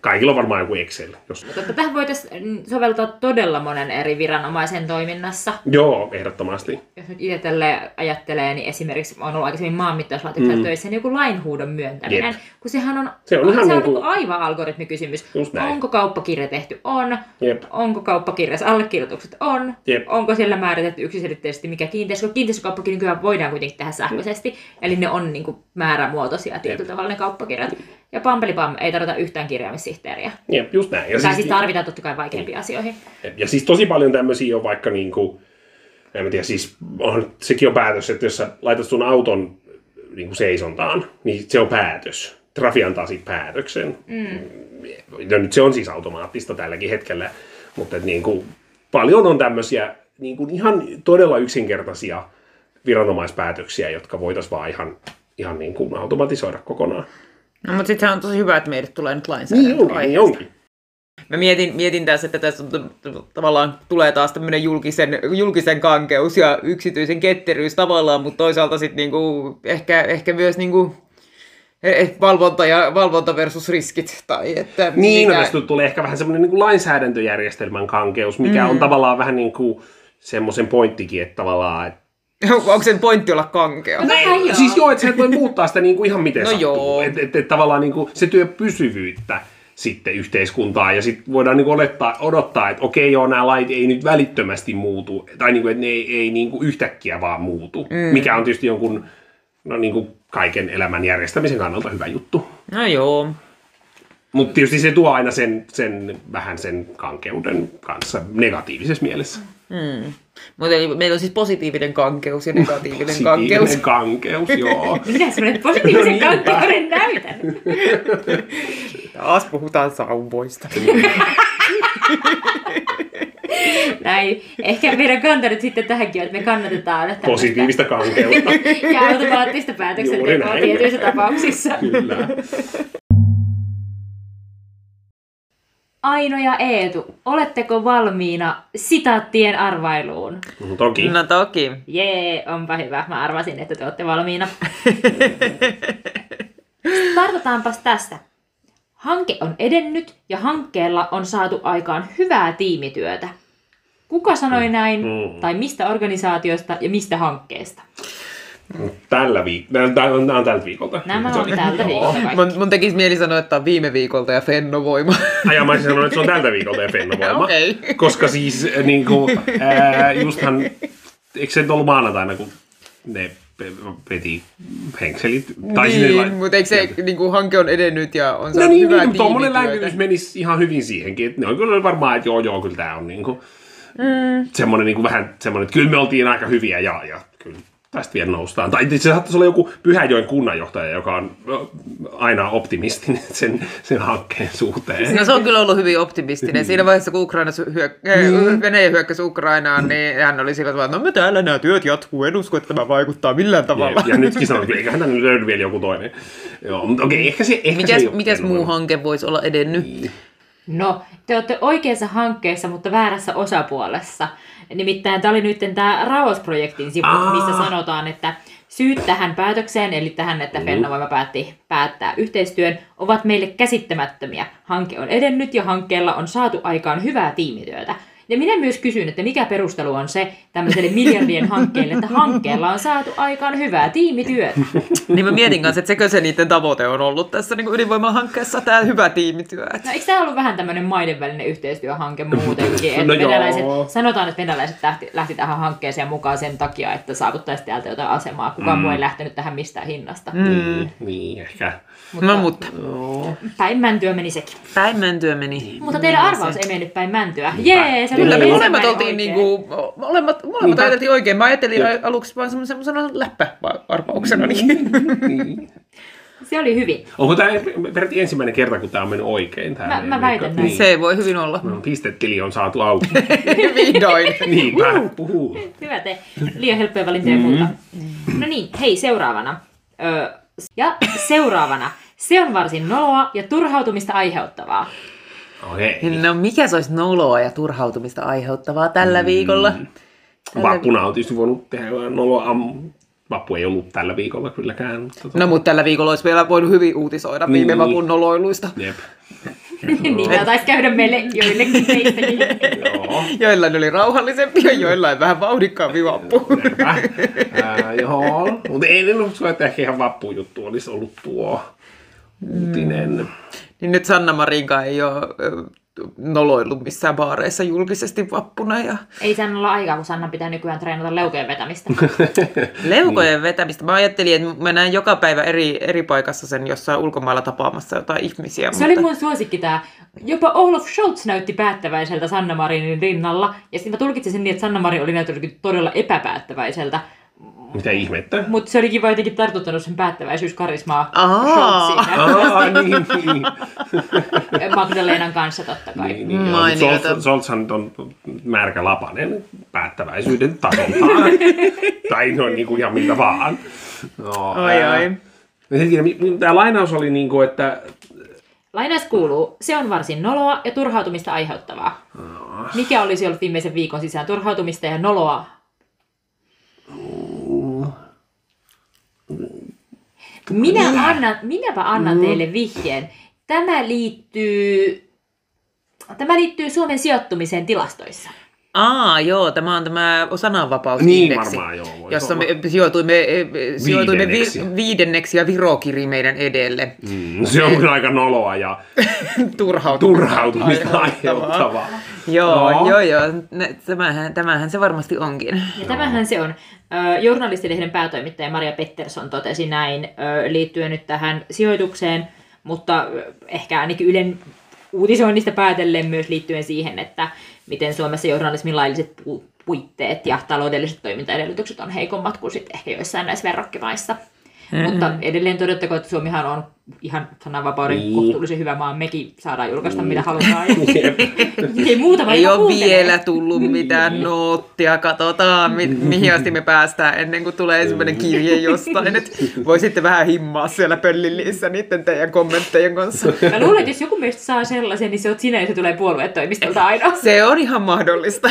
Kaikilla on varmaan joku Excel. Jos... Mutta tähän voitaisiin soveltaa todella monen eri viranomaisen toiminnassa. Joo, ehdottomasti. Jos nyt itse tälle ajattelee, niin esimerkiksi on ollut aikaisemmin maanmittauslaitoksella Mm. mm. töissä, niin joku lainhuudon myöntäminen, Jep. kun sehän on, Se on ihan se on niinku- niinku aivan algoritmikysymys. Onko kauppakirja tehty? On. Jep. Onko kauppakirjassa allekirjoitukset? On. Jep. Onko siellä määritetty yksiselitteisesti mikä kiinteistö? Kun Kiinteistökauppakin nykyään voidaan kuitenkin tehdä sähköisesti, eli ne on niinku määrämuotoisia tietyllä tavalla ne kauppakirjat. Ja pampeli pam, ei tarvita yhtään kirjaamissihteeriä. Jep, just näin. Ja Tai siis tarvitaan totta kai vaikeampiin asioihin. Ja siis tosi paljon tämmöisiä on vaikka niin kuin, en mä tiedä, siis on, sekin on päätös, että jos sä laitat sun auton niin kuin seisontaan, niin se on päätös. Trafi antaa siitä päätöksen. Mm. Ja nyt se on siis automaattista tälläkin hetkellä, mutta et niin kuin, paljon on tämmöisiä niin kuin ihan todella yksinkertaisia viranomaispäätöksiä, jotka voitaisiin vaan ihan, ihan niin kuin automatisoida kokonaan. No, mutta sitten on tosi hyvä, että meille tulee nyt lainsäädäntö. Niin onkin, niin onkin. Mä mietin, mietin tässä, että tässä tavallaan tulee taas tämmöinen julkisen, julkisen kankeus ja yksityisen ketteryys tavallaan, mutta toisaalta sitten niinku, ehkä, ehkä myös niinku, eh, valvonta, ja, valvonta versus riskit. Tai että Niin, mikä- no, tästä tulee ehkä vähän semmoinen niin kuin lainsäädäntöjärjestelmän kankeus, mikä mm. on tavallaan vähän niin kuin semmoisen pointtikin, että tavallaan... Että... [LAUGHS] Onko sen pointti olla kankea? No, Vähän joo. Siis joo, että sä et voi muuttaa sitä niin kuin ihan miten No sattuu. joo. Että et, et, tavallaan niin kuin se työ pysyvyyttä sitten yhteiskuntaan ja sitten voidaan niin kuin odottaa, odottaa, että okei joo, nämä lait ei nyt välittömästi muutu, tai niin kuin, että ne ei, ei niin kuin yhtäkkiä vaan muutu, mm. mikä on tietysti jonkun no, niin kuin kaiken elämän järjestämisen kannalta hyvä juttu. No joo. Mutta tietysti se tuo aina sen, sen vähän sen kankeuden kanssa negatiivisessa mielessä. Mutta meillä on siis positiivinen kankeus ja negatiivinen kankeus. Positiivinen kankeus, joo. [LAUGHS] Minä semmoinen positiivisen No niinpä. kankeuden näytän. [LAUGHS] Taas puhutaan sauvoista. [LAUGHS] Näin. Ehkä meidän kanta nyt sitten tähänkin että me kannatetaan tämmöistä Positiivista kankeutta. ja automaattista päätöksentekoa tietyissä tapauksissa. Kyllä. Aino ja Eetu, oletteko valmiina sitaattien arvailuun? No, toki. No toki. Jee, onpa hyvä. Mä arvasin, että te olette valmiina. [LAUGHS] Startataanpas tästä. Hanke on edennyt ja hankkeella on saatu aikaan hyvää tiimityötä. Kuka sanoi näin, Mm. tai mistä organisaatiosta ja mistä hankkeesta? Tällä viikolla. Tämä on, nämä on tältä viikolta. Nämä on tältä viikolta kaikki. Mun, mun tekisi mieli sanoa, että on viime viikolta ja Fennovoima. Ai, mä olisin sanonut, että se on tältä viikolta ja Fennovoima. Okei. Koska siis äh, niin kuin, ää, justhan, eikö se nyt ollut maanantaina, kun ne veti henkselit? Tai niin, sinne mutta eikö se niinku, hanke on edennyt ja on No saanut niin, hyvää niin tuommoinen tiimityötä? lämpimys menisi ihan hyvin siihenkin. Että ne on kyllä varmaan, että joo, joo, kyllä tämä on niin kuin, mm. semmoinen niin kuin vähän semmoinen, että kyllä me oltiin aika hyviä ja, ja kyllä tästä vielä noustaan. Tai se saattaisi olla joku Pyhäjoen kunnanjohtaja, joka on aina optimistinen [LAUGHS] sen, sen hankkeen suhteen. No se on kyllä ollut hyvin optimistinen. Siinä vaiheessa, kun Ukraina hyök- Niin. Venäjä hyökkäsi Ukrainaan, niin hän oli sillä tavalla, että no me täällä nämä työt jatkuu, en usko, että tämä vaikuttaa millään tavalla. Ja, ja nytkin sanon, että eiköhän tänne löydy vielä joku toinen. Joo, mutta okei, ehkä se... Ehkä se Mitäs, ei ole mitäs muu hanke voisi olla edennyt? No, te olette oikeassa hankkeessa, mutta väärässä osapuolessa. Nimittäin tämä oli nyt tämä Raos-projektin sivut, Aa. missä sanotaan, että syyt tähän päätökseen, eli tähän, että Fennovoima päätti päättää yhteistyön, ovat meille käsittämättömiä. Hanke on edennyt ja hankkeella on saatu aikaan hyvää tiimityötä. Ja minä myös kysyn, että mikä perustelu on se tämmöiselle miljardien hankkeelle, että hankkeella on saatu aikaan hyvää tiimityötä. Niin mä mietin kanssa, että sekö se niiden tavoite on ollut tässä niin ydinvoimahankkeessa, tämä hyvä tiimityö. No eikö tämä ollut vähän tämmöinen maiden välinen yhteistyöhanke muutenkin? Että No joo. venäläiset, sanotaan, että venäläiset lähti, lähti tähän hankkeeseen mukaan sen takia, että saavuttaisi täältä jotain asemaa. Kukaan mm. muu ei lähtenyt tähän mistään hinnasta. Mm. Niin, niin, ehkä. No mutta, Päin mäntyä meni sekin. päin mentyä meni. Mutta teidän arvaus ei mennyt päin mäntyä. Jee, se Kyllä me molemmat oltiin oikein. niinku, molemmat, molemmat Niinpä. ajateltiin oikein. Mä ajattelin Jep. aluksi vaan semmoisena läppäarvauksena. Niin. Niin. Se oli hyvin. Onko tämä peräti ensimmäinen kerta, kun tämä on mennyt oikein? Tää Mä- mä väitän viikko? näin. Niin. Se voi hyvin olla. No, pistetili on saatu auki. [LAUGHS] Vihdoin. Niinpä. Puhuu. Hyvä te. Liian helppoja valintoja mm. muuta. No niin, hei seuraavana. Ö, ja seuraavana. Se on varsin noloa ja turhautumista aiheuttavaa. Okei. No mikä se olisi noloa ja turhautumista aiheuttavaa tällä viikolla? Vappuna on tietysti voinut tehdä noloa. am- Vappu ei ollut tällä viikolla kylläkään. Mutta tota- No mutta tällä viikolla olisi vielä voinut hyvin uutisoida viime Niin. vapun noloiluista. Jep. Niin tämä taisi käydä meille joillekin teistäkin. Joo. Joillain oli rauhallisempi ja joillain vähän vauhdikkaampi vappu. Joo. Mutta ei en usko, että ehkä ihan vappujuttu olisi ollut tuo uutinen. Niin nyt Sanna Marinka ei ole noloillut missään baareissa julkisesti vappuna. Ja Ei Sanna olla aikaa, kun Sanna pitää nykyään treenata leukojen vetämistä. [LAUGHS] leukojen vetämistä. Mä ajattelin, että mä näen joka päivä eri, eri paikassa sen jossain ulkomailla tapaamassa jotain ihmisiä. Se oli mun suosikki tää. Jopa Olaf Scholz näytti päättäväiseltä Sanna Marinin rinnalla. Ja sitten mä tulkitsin sen niin, että Sanna Marin oli näyttänyt todella epäpäättäväiseltä. Mitä ihmettä? Mutta se olikin vaan jotenkin tartuttanut sen päättäväisyyskarismaa Aa. Niin, niin. [LAUGHS] Magdalenan kanssa totta kai. niin, niin Scholzhan nyt on märkä lapanen päättäväisyyden tasoltaan. [LAUGHS] tai no niin kuin ihan mitä vaan. No, Ai ai. Tämä lainaus oli niin kuin, että Lainaus kuuluu, se on varsin noloa ja turhautumista aiheuttavaa. Mikä olisi ollut viimeisen viikon sisään turhautumista ja noloa? Minä annan, minäpä annan teille vihjeen. Tämä liittyy, tämä liittyy Suomen sijoittumiseen tilastoissa. Aa, joo, tämä on tämä niin sananvapausindeksi. varmaan joo. jossa olla. me sijoituimme, eh, sijoituimme Viidenneksi. vi, viidenneksi ja Viro kiri meidän edelle. Mm, se on kyllä aika noloa ja [LAUGHS] Turhautumista, turhautumista aiheuttavaa. Joo, Joo. joo, joo. Nä- Tämähän, tämähän se varmasti onkin. Ja tämähän se on. Ö, Journalistilehden päätoimittaja Maria Pettersson totesi näin ö, liittyen nyt tähän sijoitukseen. mutta ehkä ainakin Ylen uutisoinnista päätellen myös liittyen siihen, että miten Suomessa journalismin lailliset pu- puitteet ja taloudelliset toimintaedellytykset on heikommat kuin sitten ehkä joissain näissä verrokkimaissa. Mm-hmm. Mutta edelleen todettakoon, että Suomihan on ihan sananvapauden Niin. niin. kohtuullisen hyvä maa. Mekin saadaan julkaista mitä halutaan. [LAUGHS] Ei muutama Ei ole kuuntelee. vielä tullut mitään noottia, katsotaan mi- mihin asti me päästään ennen kuin tulee ensimmäinen kirje jostain. Et voisitte vähän himmaa siellä pöllillissä niiden teidän kommenttejen kanssa. Mä luulen, että jos joku meistä saa sellaisen, niin se on sinä, ja se tulee puoluetoimistolta aina. Se on ihan mahdollista.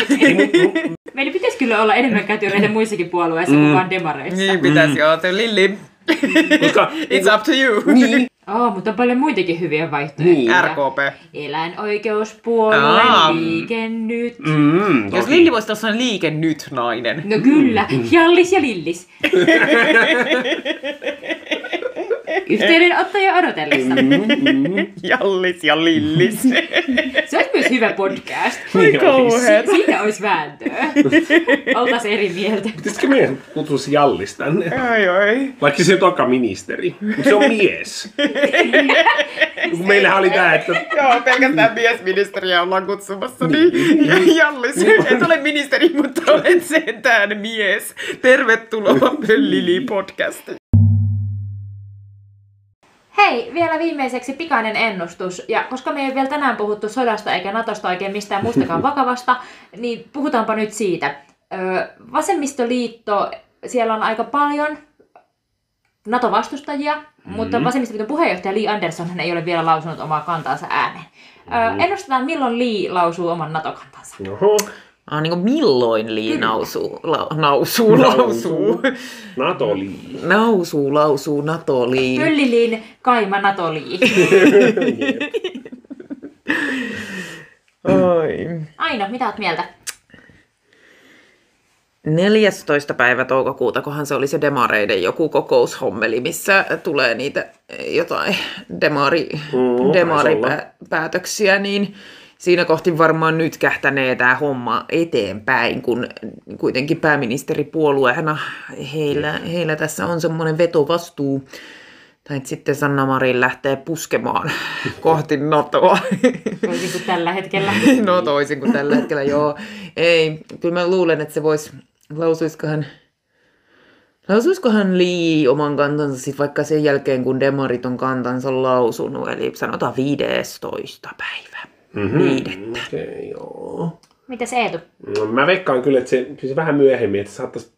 Meillä pitäisi kyllä olla enemmän [LAUGHS] kätyreitä muissakin puolueissa mm. kuin vaan demareissa. niin pitäisi joo, te Lilli. [LAUGHS] Koska, It's up to you. niin, [LAUGHS] Oh, mutta on paljon muitakin hyviä vaihtoehtoja. Niin. RKP. Eläinoikeuspuolue, Aa. liike nyt. mm, Jos. Lilli voisi olla liike nyt nainen. No kyllä, Jallis ja Lillis. Yhteydenottoja odotellessa. [LAUGHS] Jallis ja Lillis. [LAUGHS] Se olisi myös hyvä podcast. Niin olisi. Si- siitä olisi vääntöä. [LAUGHS] Oltaisiin eri mieltä. Pitäisikö meidän kutsua Jallis tänne? ai ai. Vaikka se on toka ministeri. Mutta se on mies. Kun meillähän oli tää, että Joo, pelkästään miesministeriä ollaan kutsumassa, niin ja Jallis, et ole ministeri, mutta olet sentään mies. Tervetuloa Pöllili-podcastiin. Hei, vielä viimeiseksi pikainen ennustus. Ja koska me ei vielä tänään puhuttu sodasta eikä Natosta oikein mistään muustakaan [LAUGHS] vakavasta, niin puhutaanpa nyt siitä. Ö, vasemmistoliitto, siellä on aika paljon NATO-vastustajia, mm-hmm. mutta vasemmistoliiton puheenjohtaja Lee Anderson hän ei ole vielä lausunut omaa kantaansa ääneen. Ö, ennustetaan, milloin Lee lausuu oman NATO-kantansa. Oho, Ah, niin kuin milloin Lii nausuu, la, nausuu, [LAUGHS] lausuu. NATO-lii. Nausuu, lausuu, NATO, Lii. Pölliliin kaima NATO-Lee. Oi. [LAUGHS] Aino, mitä oot mieltä? 14. päivä toukokuuta, kohan se oli se demareiden joku kokoushommeli, missä tulee niitä jotain demari, Mm, demaripäätöksiä, niin siinä kohti varmaan nyt kähtänee tämä homma eteenpäin, kun kuitenkin pääministeripuolueena heillä, heillä tässä on semmoinen vetovastuu, tai sitten Sanna Marin lähtee puskemaan [LAUGHS] kohti NATOa. Toisin kuin tällä hetkellä. No toisin kuin tällä hetkellä, joo. Ei, kyllä mä luulen, että se voisi, lausuiskohan, lausuiskohan Lee oman kantansa sit vaikka sen jälkeen, kun demarit on kantansa lausunut, eli sanotaan 15. päivä. Mhm. Viidettä. Okei, okay, joo. Mitäs Eetu? No, mä veikkaan kyllä, että se, se vähän myöhemmin, että saattaisi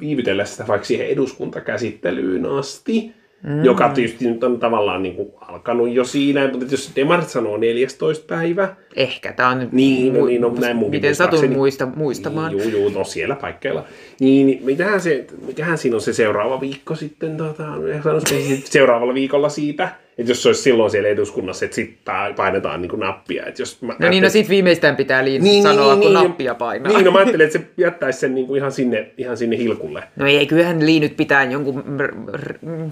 viivytellä sitä vaikka siihen eduskuntakäsittelyyn asti, mm. joka tietysti nyt on tavallaan niin kuin alkanut jo siinä, mutta jos Demarit sanoo 14. päivä, Ehkä tämä on nyt, Niin, no niin, no näin munkin miten satun muista, muistamaan. Niin, juu, juu, no siellä paikkeilla. Niin, niin mitähän, se, mikähän siinä on se seuraava viikko sitten, tota, sanoisin, seuraavalla viikolla siitä, että jos se olisi silloin siellä eduskunnassa, että sitten painetaan niin kuin nappia. Että jos mä No niin, no sit viimeistään pitää Liin Niin, sanoa, niin, kun niin, nappia painaa. Niin, no mä ajattelin, että se jättäisi sen niin kuin ihan, sinne, ihan sinne hilkulle. No ei, kyllähän Li nyt pitää jonkun,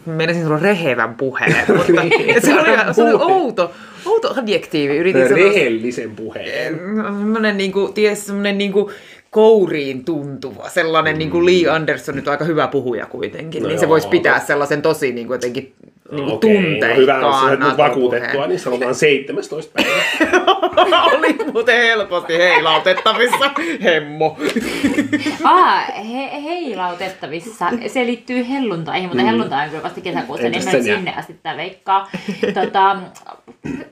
menisin sanoa rehevän puheen, [LAUGHS] mutta [LAUGHS] se oli, se oli outo, outo adjektiivi. Yritin sanoa Rehellisen puheen. semmoinen niinku, ties, semmoinen niinku kouriin tuntuva, sellainen mm. niinku Lee Anderson nyt on aika hyvä puhuja kuitenkin, No niin se joo, voisi pitää to- sellaisen tosi niinku jotenkin niinku Okei, no hyvä, jos tunteikkaan sä nyt vakuutettua, niin sanotaan 17. päivä. [LAUGHS] Oli muuten helposti heilautettavissa, hemmo. Aa, [LAUGHS] he, heilautettavissa. Se liittyy helluntaihin, mutta helluntai on kyllä vasta kesäkuussa, niin en sinne asti tätä veikkaa. Tota,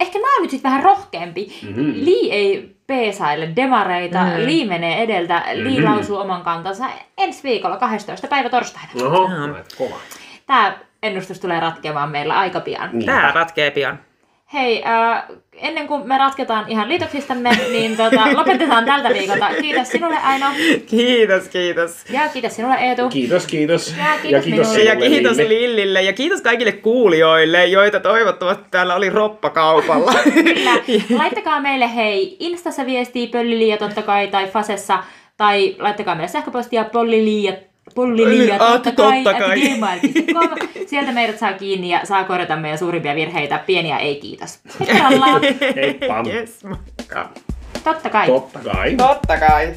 ehkä mä oon nyt sitten vähän rohkeampi. Mm-hmm. Lee ei peesaile demareita, mm-hmm. Lee menee edeltä, Lee Mhm. lausuu oman kantansa ensi viikolla 12. päivä torstaina. Oho, kova. Tämä ennustus tulee ratkeamaan meillä aika pian. Niin. Tää ratkee pian. Hei, äh, ennen kuin me ratketaan ihan liitoksistamme, niin tota, [LAUGHS] lopetetaan tältä viikolta. Kiitos sinulle Aino Kiitos, kiitos. ja kiitos sinulle Eetu. Kiitos, kiitos. Ja kiitos minulle. Ja sinulle, kiitos Lilli. Lillille ja kiitos kaikille kuulijoille, joita toivottavasti täällä oli roppakaupalla. Kyllä. [LAUGHS] Laittakaa meille hei Instassa viestiä pölliliia totta kai tai Fasessa tai laittakaa meille sähköpostia polliliia pullilinja, ah, totta, totta kai, kai. Sieltä meidät saa kiinni ja saa korjata meidän suurimpia virheitä. Pieniä ei kiitos. Heippa! Yes. Totta kai. Totta kai. Totta kai.